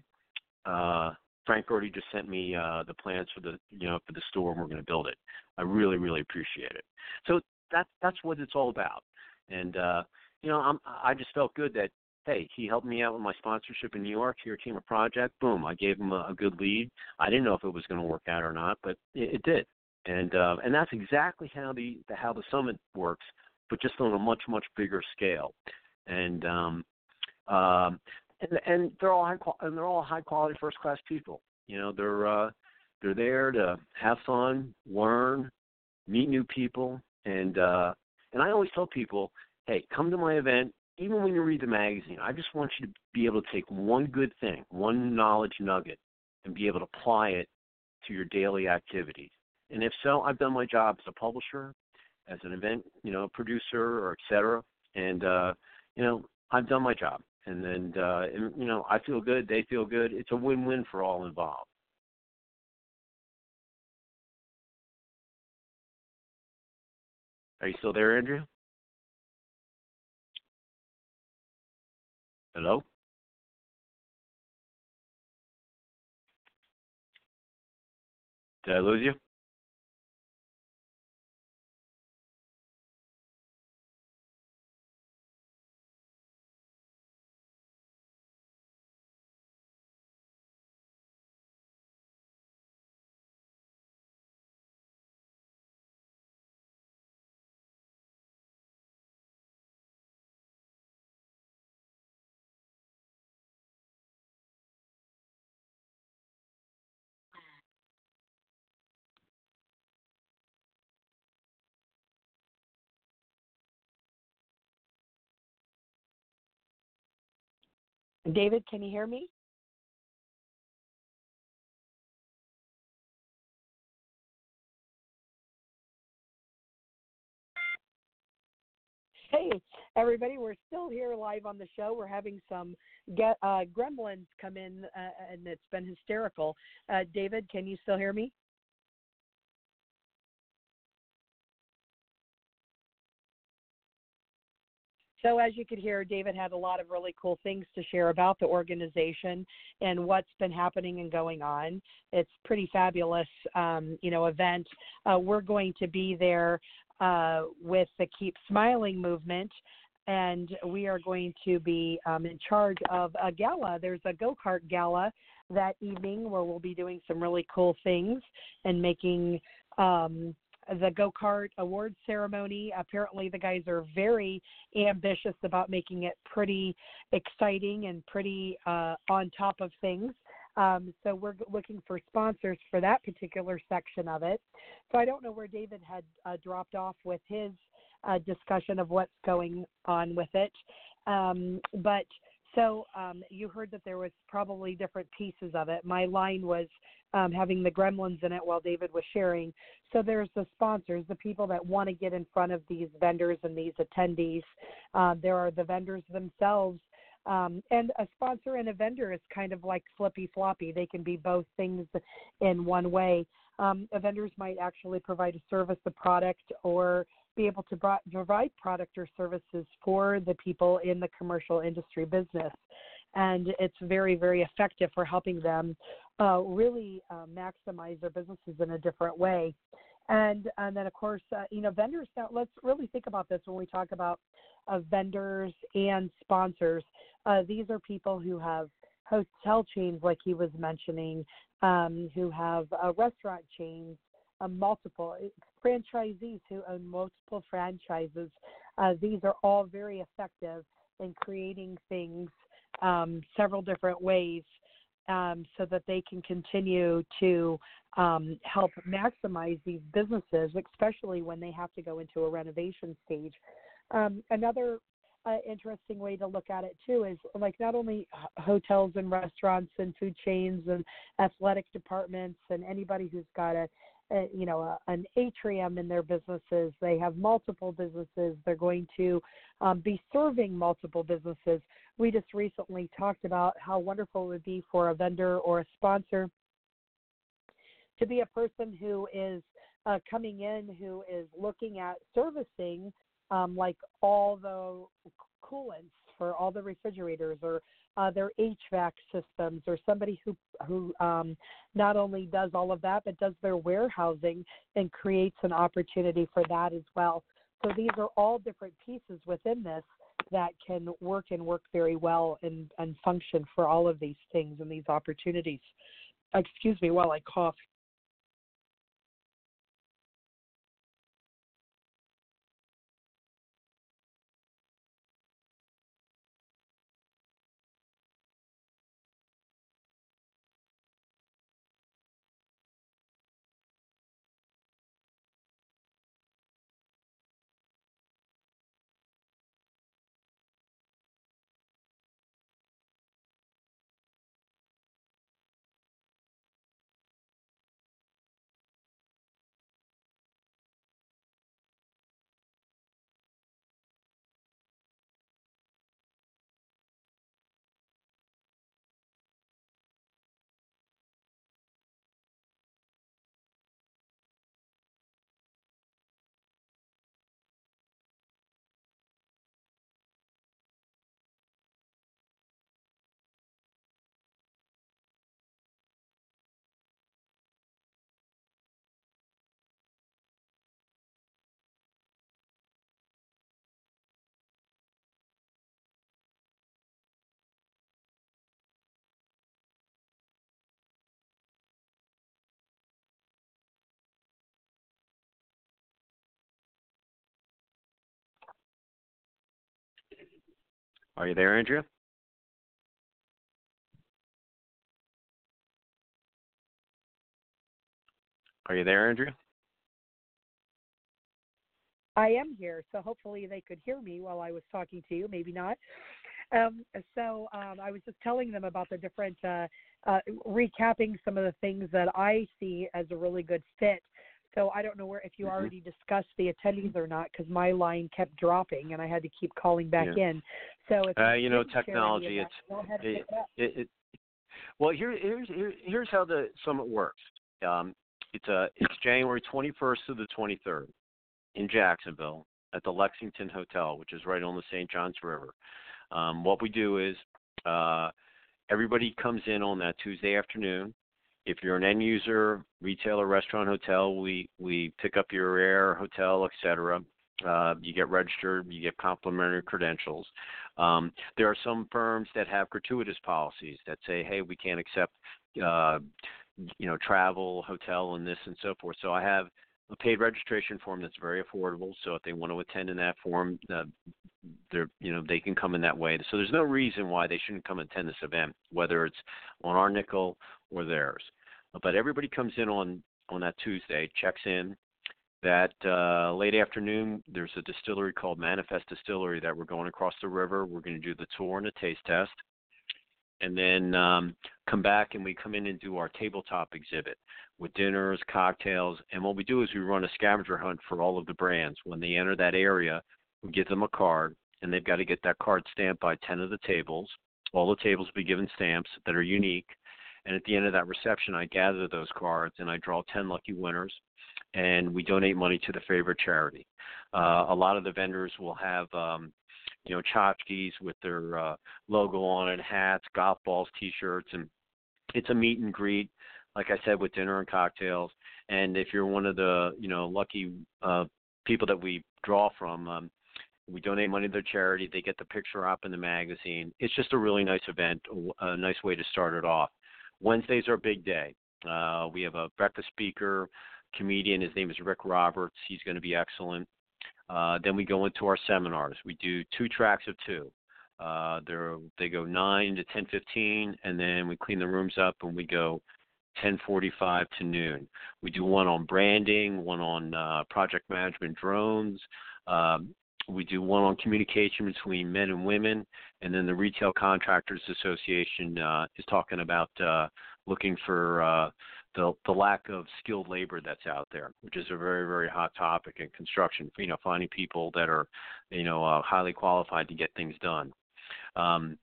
Uh, Frank already just sent me uh, the plans for the you know for the store and we're going to build it. I really really appreciate it. So that's that's what it's all about. And uh, you know I'm I just felt good that hey he helped me out with my sponsorship in New York. Here came a project. Boom! I gave him a, a good lead. I didn't know if it was going to work out or not, but it, it did. And uh, and that's exactly how the, the how the summit works, but just on a much much bigger scale. And um, um, and and they're all high and they're all high quality first class people. You know, they're uh, they're there to have fun, learn, meet new people, and uh, and I always tell people, hey, come to my event. Even when you read the magazine, I just want you to be able to take one good thing, one knowledge nugget, and be able to apply it to your daily activities. And if so, I've done my job as a publisher, as an event, you know, producer or et cetera. And uh, you know, I've done my job and then uh, and, you know I feel good, they feel good. It's a win-win for all involved. Are you still there, Andrea? Hello? Did I lose you? David, can you hear me? Hey, everybody, we're still here live on the show. We're having some get, uh, gremlins come in, uh, and it's been hysterical. Uh, David, can you still hear me? So, as you could hear, David had a lot of really cool things to share about the organization and what's been happening and going on. It's pretty fabulous, um, you know, event. Uh, we're going to be there uh, with the Keep Smiling movement, and we are going to be um, in charge of a gala. There's a go kart gala that evening where we'll be doing some really cool things and making um, the go kart award ceremony. Apparently, the guys are very ambitious about making it pretty exciting and pretty uh, on top of things. Um, so we're looking for sponsors for that particular section of it. So I don't know where David had uh, dropped off with his uh, discussion of what's going on with it, um, but so um, you heard that there was probably different pieces of it. My line was um, having the gremlins in it while David was sharing. So there's the sponsors, the people that want to get in front of these vendors and these attendees. Uh, there are the vendors themselves. Um, and a sponsor and a vendor is kind of like flippy floppy. They can be both things in one way. Um, vendors might actually provide a service, a product, or be able to provide product or services for the people in the commercial industry business. And it's very, very effective for helping them uh, really uh, maximize their businesses in a different way. And and then of course, uh, you know, vendors. Now let's really think about this when we talk about uh, vendors and sponsors. Uh, these are people who have hotel chains, like he was mentioning, um, who have uh, restaurant chains, multiple franchisees who own multiple franchises. Uh, these are all very effective in creating things um, several different ways um, so that they can continue to um, help maximize these businesses, especially when they have to go into a renovation stage. Um, another uh, interesting way to look at it too is like not only hotels and restaurants and food chains and athletic departments and anybody who's got a a, you know a, an atrium in their businesses. They have multiple businesses. They're going to um, be serving multiple businesses. We just recently talked about how wonderful it would be for a vendor or a sponsor to be a person who is uh, coming in who is looking at servicing um, like all the coolants for all the refrigerators or uh, their HVAC systems or somebody who who um, not only does all of that but does their warehousing and creates an opportunity for that as well. So these are all different pieces within this that can work and work very well and, and function for all of these things and these opportunities. Excuse me while I cough. Are you there, Andrea? Are you there, Andrea? I am here, so hopefully they could hear me while I was talking to you. Maybe not. Um, so um, I was just telling them about the different, uh, uh, recapping some of the things that I see as a really good fit so I don't know where if you mm-hmm. already discussed the attendees or not because my line kept dropping and I had to keep calling back yeah. in. So if uh, you know technology, it's it, it, it, well here here's here, here's how the summit works. Um, it's a it's January 21st to the 23rd in Jacksonville at the Lexington Hotel, which is right on the St. Johns River. Um, what we do is uh, everybody comes in on that Tuesday afternoon if you're an end user, retailer, restaurant, hotel, we we pick up your air, hotel, etc. Uh, you get registered, you get complimentary credentials. Um, there are some firms that have gratuitous policies that say, hey, we can't accept, uh, you know, travel, hotel, and this and so forth. So I have a paid registration form that's very affordable. So if they want to attend in that form, uh, they're you know they can come in that way. So there's no reason why they shouldn't come attend this event, whether it's on our nickel or theirs. But everybody comes in on on that Tuesday, checks in. That uh, late afternoon, there's a distillery called Manifest Distillery that we're going across the river. We're going to do the tour and a taste test, and then um, come back and we come in and do our tabletop exhibit with dinners, cocktails, and what we do is we run a scavenger hunt for all of the brands. When they enter that area, we give them a card, and they've got to get that card stamped by 10 of the tables. All the tables will be given stamps that are unique. And at the end of that reception, I gather those cards and I draw 10 lucky winners and we donate money to the favorite charity. Uh, a lot of the vendors will have, um, you know, tchotchkes with their uh, logo on it, hats, golf balls, T-shirts, and it's a meet and greet. Like I said, with dinner and cocktails. And if you're one of the, you know, lucky uh, people that we draw from, um, we donate money to the charity. They get the picture up in the magazine. It's just a really nice event, a nice way to start it off. Wednesday's our big day. Uh, we have a breakfast speaker comedian. His name is Rick Roberts. He's going to be excellent. Uh, then we go into our seminars. We do two tracks of two. Uh, they go nine to ten fifteen, and then we clean the rooms up and we go ten forty five to noon. We do one on branding, one on uh, project management drones. Um, we do one on communication between men and women, and then the Retail Contractors Association uh, is talking about uh, looking for uh, the the lack of skilled labor that's out there, which is a very very hot topic in construction. You know, finding people that are you know uh, highly qualified to get things done. Um,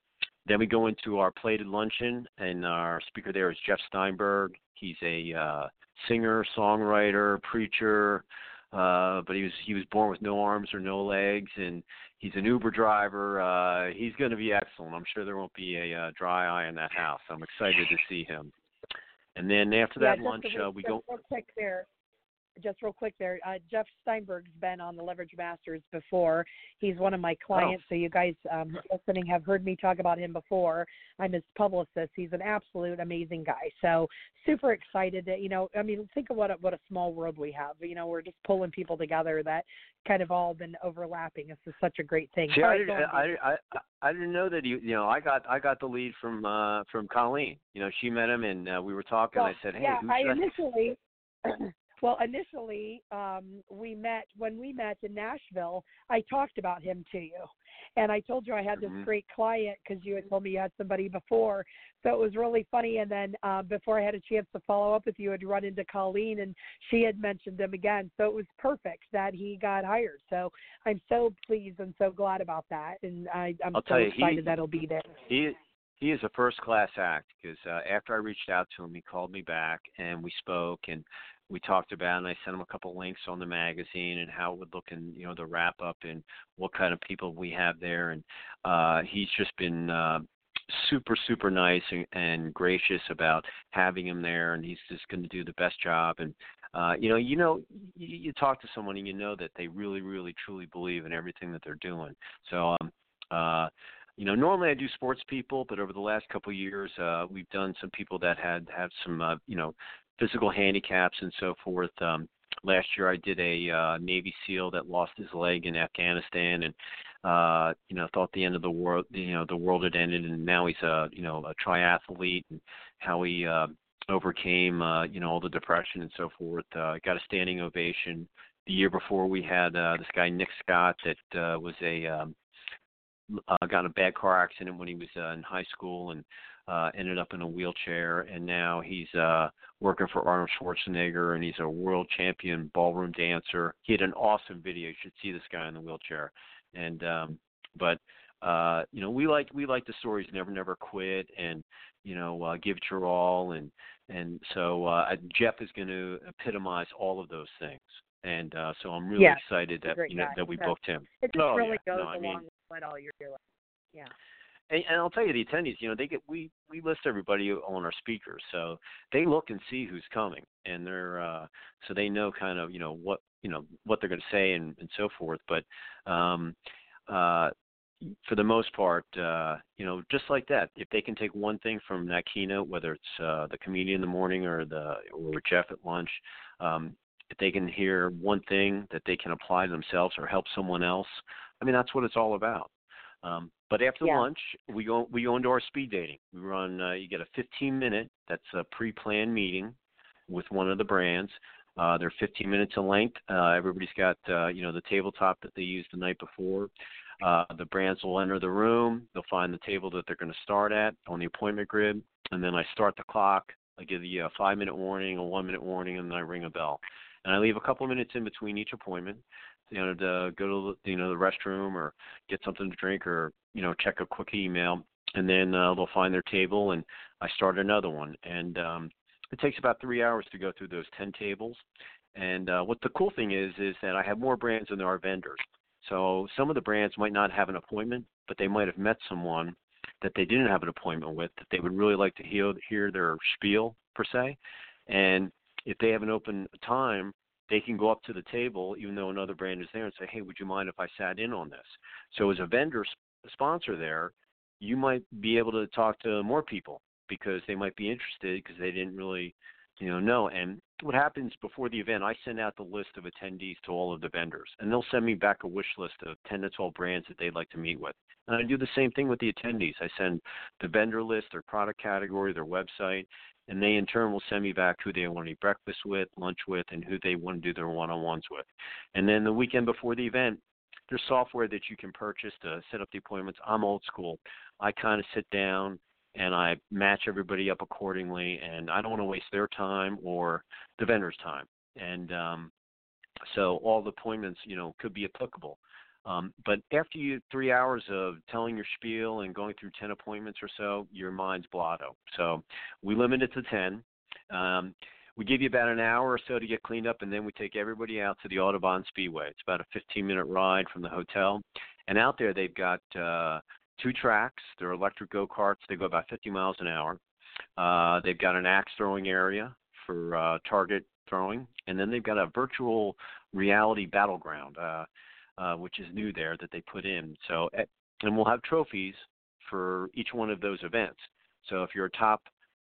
then we go into our plated luncheon, and our speaker there is Jeff Steinberg. He's a uh, singer, songwriter, preacher, uh, but he was he was born with no arms or no legs, and he's an Uber driver. Uh, he's going to be excellent. I'm sure there won't be a uh, dry eye in that house. I'm excited to see him. And then after yeah, that lunch, uh, we go. Real quick there, just real quick there. Uh, Jeff Steinberg's been on the Leverage Masters before. He's one of my clients, oh. so you guys um, listening have heard me talk about him before. I'm his publicist. He's an absolute amazing guy. So super excited that you know. I mean, think of what a, what a small world we have. You know, we're just pulling people together that kind of all been overlapping. This is such a great thing. See, I, didn't, I, I, I didn't know that you. You know, I got I got the lead from uh from Colleen. You know, she met him and uh, we were talking. Well, I said, hey, yeah, I initially. Well, initially, um, we met when we met in Nashville. I talked about him to you, and I told you I had this mm-hmm. great client because you had told me you had somebody before. So it was really funny. And then uh, before I had a chance to follow up with you, I'd run into Colleen, and she had mentioned him again. So it was perfect that he got hired. So I'm so pleased and so glad about that, and I, I'm I'll so you, excited he, that he'll be there. He he is a first class act because uh, after I reached out to him, he called me back and we spoke and we talked about and I sent him a couple links on the magazine and how it would look in you know the wrap up and what kind of people we have there and uh he's just been uh super super nice and, and gracious about having him there and he's just going to do the best job and uh you know you know you, you talk to someone and you know that they really really truly believe in everything that they're doing. So um uh you know normally i do sports people but over the last couple of years uh we've done some people that had have some uh you know physical handicaps and so forth. Um, last year, I did a uh, Navy SEAL that lost his leg in Afghanistan, and uh, you know thought the end of the world, you know, the world had ended, and now he's a you know a triathlete, and how he uh, overcame uh, you know all the depression and so forth. Uh, got a standing ovation. The year before, we had uh, this guy Nick Scott that uh, was a um, uh, got in a bad car accident when he was uh, in high school and uh, ended up in a wheelchair, and now he's uh, working for Arnold Schwarzenegger, and he's a world champion ballroom dancer. He had an awesome video. You should see this guy in the wheelchair. And um, but uh, you know, we like we like the stories. Never, never quit, and you know, uh, give it your all. And and so uh, Jeff is going to epitomize all of those things. And uh, so I'm really yeah, excited that you know guy. that we booked him. It just oh, really yeah. goes no, I along mean, with what all you're doing. Yeah and, and I'll tell you, the attendees, you know, they get we we list everybody on our speakers, so they look and see who's coming, and they're uh, so they know kind of you know what you know what they're going to say and and so forth. But um, uh, for the most part, uh, you know, just like that, if they can take one thing from that keynote, whether it's uh, the comedian in the morning or the or Jeff at lunch, um, if they can hear one thing that they can apply to themselves or help someone else, I mean, that's what it's all about. Um, but after yeah. lunch, we go we go into our speed dating. We run. Uh, you get a 15 minute. That's a pre-planned meeting with one of the brands. Uh, they're 15 minutes in length. Uh, everybody's got uh, you know the tabletop that they used the night before. Uh, the brands will enter the room. They'll find the table that they're going to start at on the appointment grid, and then I start the clock. I give you a five minute warning, a one minute warning, and then I ring a bell. And I leave a couple of minutes in between each appointment, you know, to go to you know the restroom or get something to drink or you know check a quick email, and then uh, they'll find their table, and I start another one. And um, it takes about three hours to go through those ten tables. And uh, what the cool thing is is that I have more brands than there are vendors. So some of the brands might not have an appointment, but they might have met someone that they didn't have an appointment with that they would really like to hear hear their spiel per se. And if they have an open time, they can go up to the table even though another brand is there and say, "Hey, would you mind if I sat in on this?" So as a vendor sponsor there, you might be able to talk to more people because they might be interested because they didn't really you know know and what happens before the event i send out the list of attendees to all of the vendors and they'll send me back a wish list of 10 to 12 brands that they'd like to meet with. And i do the same thing with the attendees. I send the vendor list their product category their website and they in turn will send me back who they want to eat breakfast with lunch with and who they want to do their one-on-ones with. And then the weekend before the event there's software that you can purchase to set up the appointments. I'm old school. I kind of sit down and I match everybody up accordingly. And I don't want to waste their time or the vendor's time. And um, so all the appointments, you know, could be applicable. Um, but after you three hours of telling your spiel and going through ten appointments or so, your mind's blotto. So we limit it to ten. Um, we give you about an hour or so to get cleaned up, and then we take everybody out to the Autobahn Speedway. It's about a 15 minute ride from the hotel, and out there they've got uh, two tracks. They're electric go karts. They go about 50 miles an hour. Uh, they've got an axe throwing area for uh, target throwing, and then they've got a virtual reality battleground, uh, uh, which is new there that they put in. So, eh, and we'll have trophies for each one of those events. So, if you're a top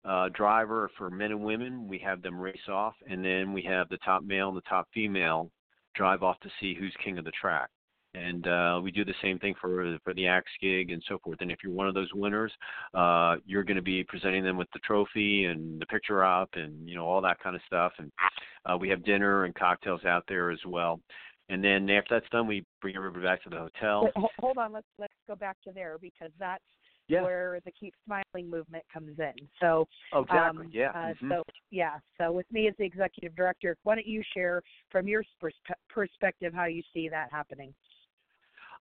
uh, driver for men and women, we have them race off, and then we have the top male and the top female drive off to see who's king of the track and uh, we do the same thing for for the axe gig and so forth. And if you're one of those winners, uh, you're going to be presenting them with the trophy and the picture op and you know all that kind of stuff. And uh, we have dinner and cocktails out there as well. And then after that's done, we bring everybody back to the hotel. Wait, hold on, let's let's go back to there because that's yeah. where the keep smiling movement comes in. So oh, exactly, um, yeah. Uh, mm-hmm. So yeah, so with me as the executive director, why don't you share from your perspe- perspective how you see that happening?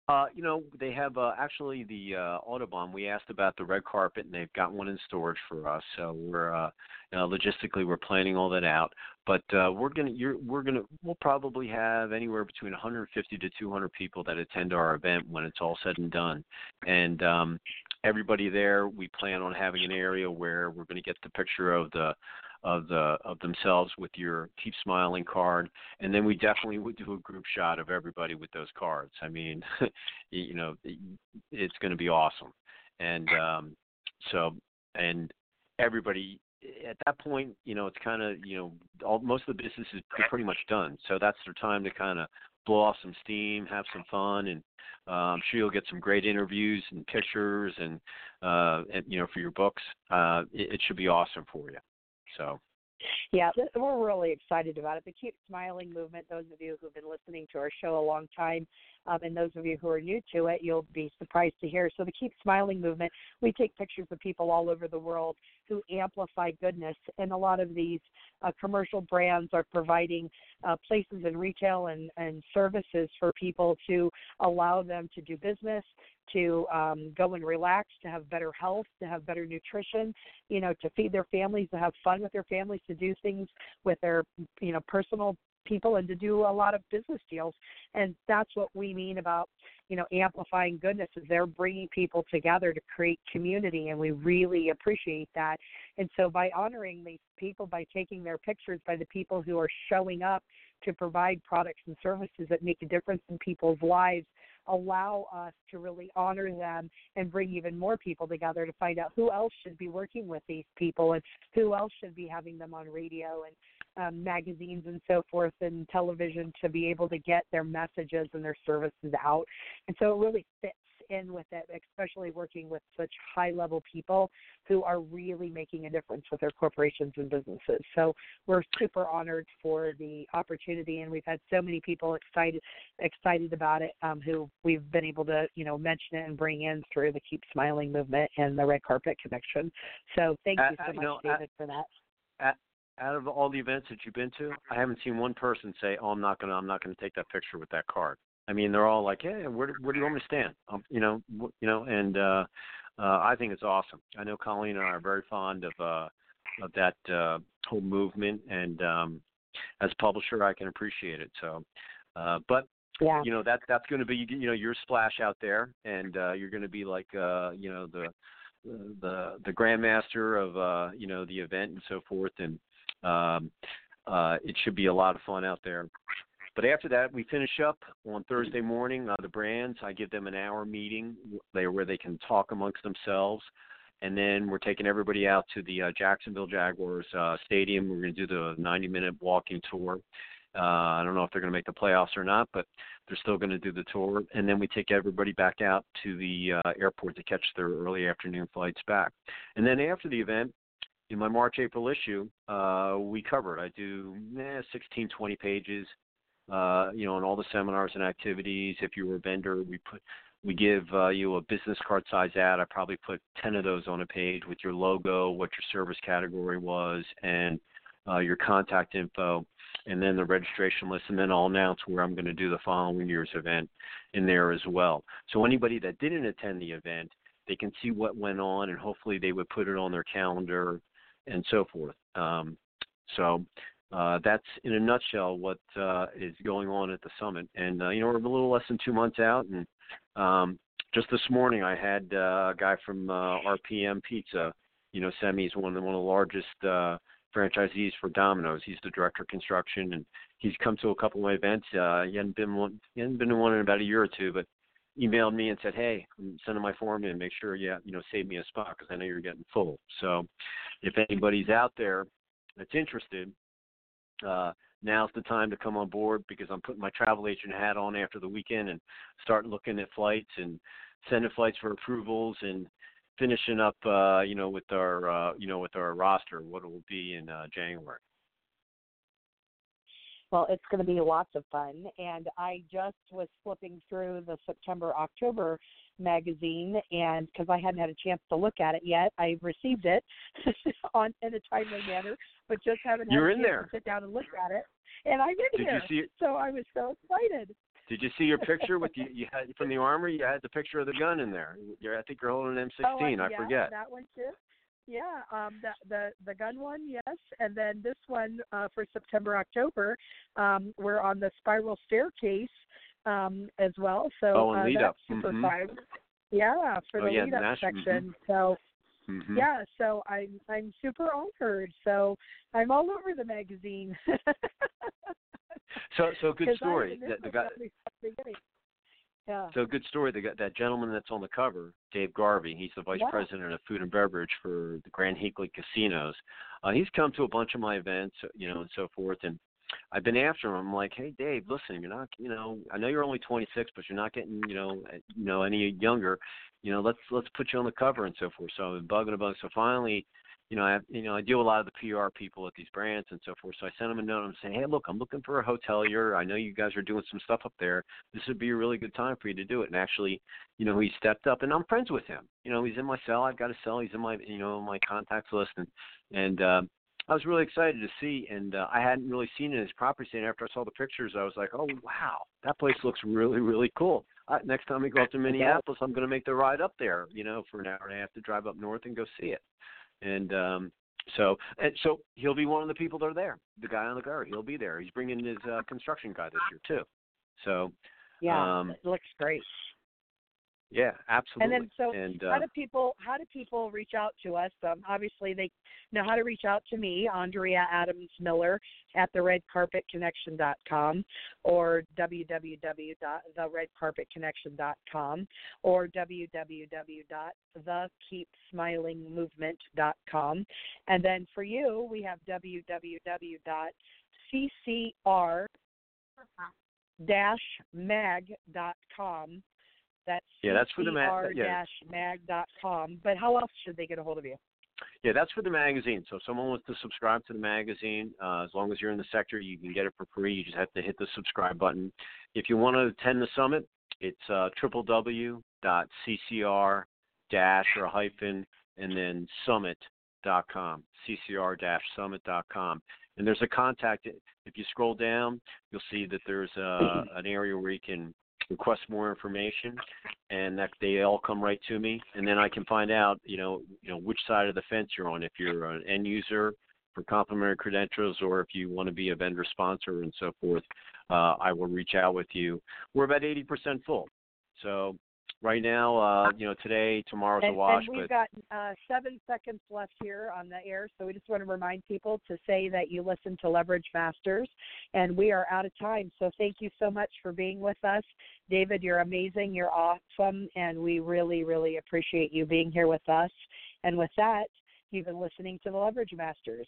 Uh, you know, they have uh, actually the uh, Autobahn. We asked about the red carpet, and they've got one in storage for us. So we're uh, you know, logistically we're planning all that out. But uh, we're gonna, you're, we're gonna, we'll probably have anywhere between 150 to 200 people that attend our event when it's all said and done. And um, everybody there, we plan on having an area where we're to get the picture of the of the of themselves with your keep smiling card. And then we definitely would do a group shot of everybody with those cards. I mean you know it's going to be awesome. And um so and everybody at that point you know it's kind of you know all most of the business is pretty much done. So that's their time to kind of blow off some steam have some fun and uh, i'm sure you'll get some great interviews and pictures and uh and you know for your books. Uh it, it should be awesome for you so yeah, we're really excited about it. The Keep Smiling movement, those of you who've been listening to our show a long time, um, and those of you who are new to it, you'll be surprised to hear. So, the Keep Smiling movement, we take pictures of people all over the world who amplify goodness, and a lot of these uh, commercial brands are providing uh, places in retail and, and services for people to allow them to do business, to um, go and relax, to have better health, to have better nutrition, you know, to feed their families, to have fun with their families, to do things with their, you know, personal people and to do a lot of business deals. And that's what we mean about you know amplifying goodness is they're bringing people together to create community and we really appreciate that. And so by honoring these people by taking their pictures by the people who are showing up to provide products and services that make a difference in people's lives allow us to really honor them and bring even more people together to find out who else should be working with these people and who else should be having them on radio and um, magazines and so forth and television to be able to get their messages and their services out. And so it really fits in with it, especially working with such high level people who are really making a difference with their corporations and businesses. So we're super honored for the opportunity, and we've had so many people excited excited about it um, who we've been able to you know mention it and bring in through the Keep Smiling movement and the Red Carpet Connection. So thank Uh, you so uh, much, know, David, for that. Out of all the events that you've been to, I haven't seen one person say, "Oh, I'm not gonna, I'm not gonna take that picture with that card." I mean, they're all like, "Hey, where, do- where do you want me to stand?" Um, you know, wh- you know, and uh, uh, I think it's awesome. I know Colleen and I are very fond of uh, of that uh, whole movement, and um, as a publisher, I can appreciate it. So, uh, but Yeah. you know that that's going to be you know your splash out there, and uh, you're going to be like uh, you know the the the grandmaster of uh, you know the event and so forth, and um, uh, it should be a lot of fun out there. But after that, we finish up on Thursday morning. Uh, the brands, I give them an hour meeting there where they can talk amongst themselves, and then we're taking everybody out to the uh, Jacksonville Jaguars uh, stadium. We're going to do the 90-minute walking tour. Uh, I don't know if they're going to make the playoffs or not, but they're still going to do the tour. And then we take everybody back out to the uh, airport to catch their early afternoon flights back. And then after the event, in my March April issue, uh, we covered. I do eh, 16, 20 pages, uh, you know, on all the seminars and activities. If you were a vendor, we put we give uh, you a business card size ad. I probably put 10 of those on a page with your logo, what your service category was, and uh, your contact info, and then the registration list, and then I'll announce where I'm going to do the following year's event in there as well. So anybody that didn't attend the event, they can see what went on, and hopefully they would put it on their calendar and so forth. Um, so uh, that's in a nutshell what uh, is going on at the summit. And uh, you know we're a little less than two months out, and um, just this morning I had uh, a guy from uh, RPM Pizza. You know, Semi's one of one of the largest uh, franchisees for Domino's. He's the director of construction, and he's come to a couple of my events. Uh, he hadn't been one, he hadn't been to one in about a year or two, but emailed me and said, "Hey, sending my form in. Make sure you you know save me a spot because I know you're getting full." So, if anybody's out there that's interested, uh, now's the time to come on board because I'm putting my travel agent hat on after the weekend and start looking at flights and sending flights for approvals and finishing up, uh, you know, with our uh, you know with our roster, what it will be in uh, January. Well, it's going to be lots of fun. And I just was flipping through the September October magazine, and because I hadn't had a chance to look at it yet, I received it on in a timely manner, but just haven't had You're a in chance there. to sit down and look at it. And I'm in Did here, you see? so I was so excited. Did you see your picture with you? You had from the armor. You had the picture of the gun in there. You're, I think you're holding an M16. Oh, uh, I yeah, forget. that one too. Yeah, um, the the the gun one, yes, and then this one uh, for September October, um, we're on the spiral staircase um, as well. So Oh, and uh, lead that's up. super Mhm. fun. Yeah, for Oh, the yeah, lead up national- mhm. section. So Mhm. yeah, so I'm I'm super honored. So I'm all over the magazine. So so good story. That the guy. definitely from the beginning. Yeah. So good story. The, guy- that gentleman that's on the cover, Dave Garvey. He's the vice Yeah. president of food and beverage for the Grand Hinckley Casinos. Uh, he's come to a bunch of my events, you know, and so forth. And I've been after him. I'm like, hey, Dave, listen, you're not, you know, I know you're only 26, but you're not getting, you know, uh, you know, any younger. You know, let's let's put you on the cover and so forth. So I've been bugging a bug. So finally, you know, I have, you know, I deal with a lot of the PR people at these brands and so forth. So I sent him a note. I'm saying, hey, look, I'm looking for a hotelier. I know you guys are doing some stuff up there. This would be a really good time for you to do it. And actually, you know, he stepped up, and I'm friends with him. You know, he's in my cell. I've got a cell. He's in my, you know, my contacts list, and and um, I was really excited to see. And uh, I hadn't really seen it his property stand. After I saw the pictures, I was like, oh wow, that place looks really, really cool. Uh, next time we go up to Minneapolis, I'm going to make the ride up there. You know, for an hour and a half to drive up north and go see it. And um, so, and so he'll be one of the people that are there. The guy on the guard, he'll be there. He's bringing his uh, construction guy this year too. So Yeah, Um, it looks great. Yeah, absolutely. And then so and how uh, do people how do people reach out to us? Um, obviously they know how to reach out to me, Andrea Adams Miller at theredcarpetconnection.com or www.theredcarpetconnection.com or www.thekeepsmilingmovement.com. And then for you, we have www.ccr mag.com That's Yeah, that's for the mag. yeah. mag.com. But how else should they get a hold of you? Yeah, that's for the magazine. So if someone wants to subscribe to the magazine, uh, as long as you're in the sector, you can get it for free. You just have to hit the subscribe button. If you want to attend the summit, it's uh, www.ccr dash or hyphen and then summit.com, ccr dash summit.com. And there's a contact. If you scroll down, you'll see that there's a, an area where you can request more information and that they all come right to me and then I can find out, you know, you know which side of the fence you're on if you're an end user for complimentary credentials or if you want to be a vendor sponsor and so forth. Uh, I will reach out with you. We're about 80% full. So right now, uh, you know, today, tomorrow's and, a wash. and we've but got uh, seven seconds left here on the air, so we just want to remind people to say that you listen to Leverage Masters, and we are out of time. So thank you so much for being with us, David. You're amazing. You're awesome, and we really, really appreciate you being here with us. And with that, you've been listening to the Leverage Masters.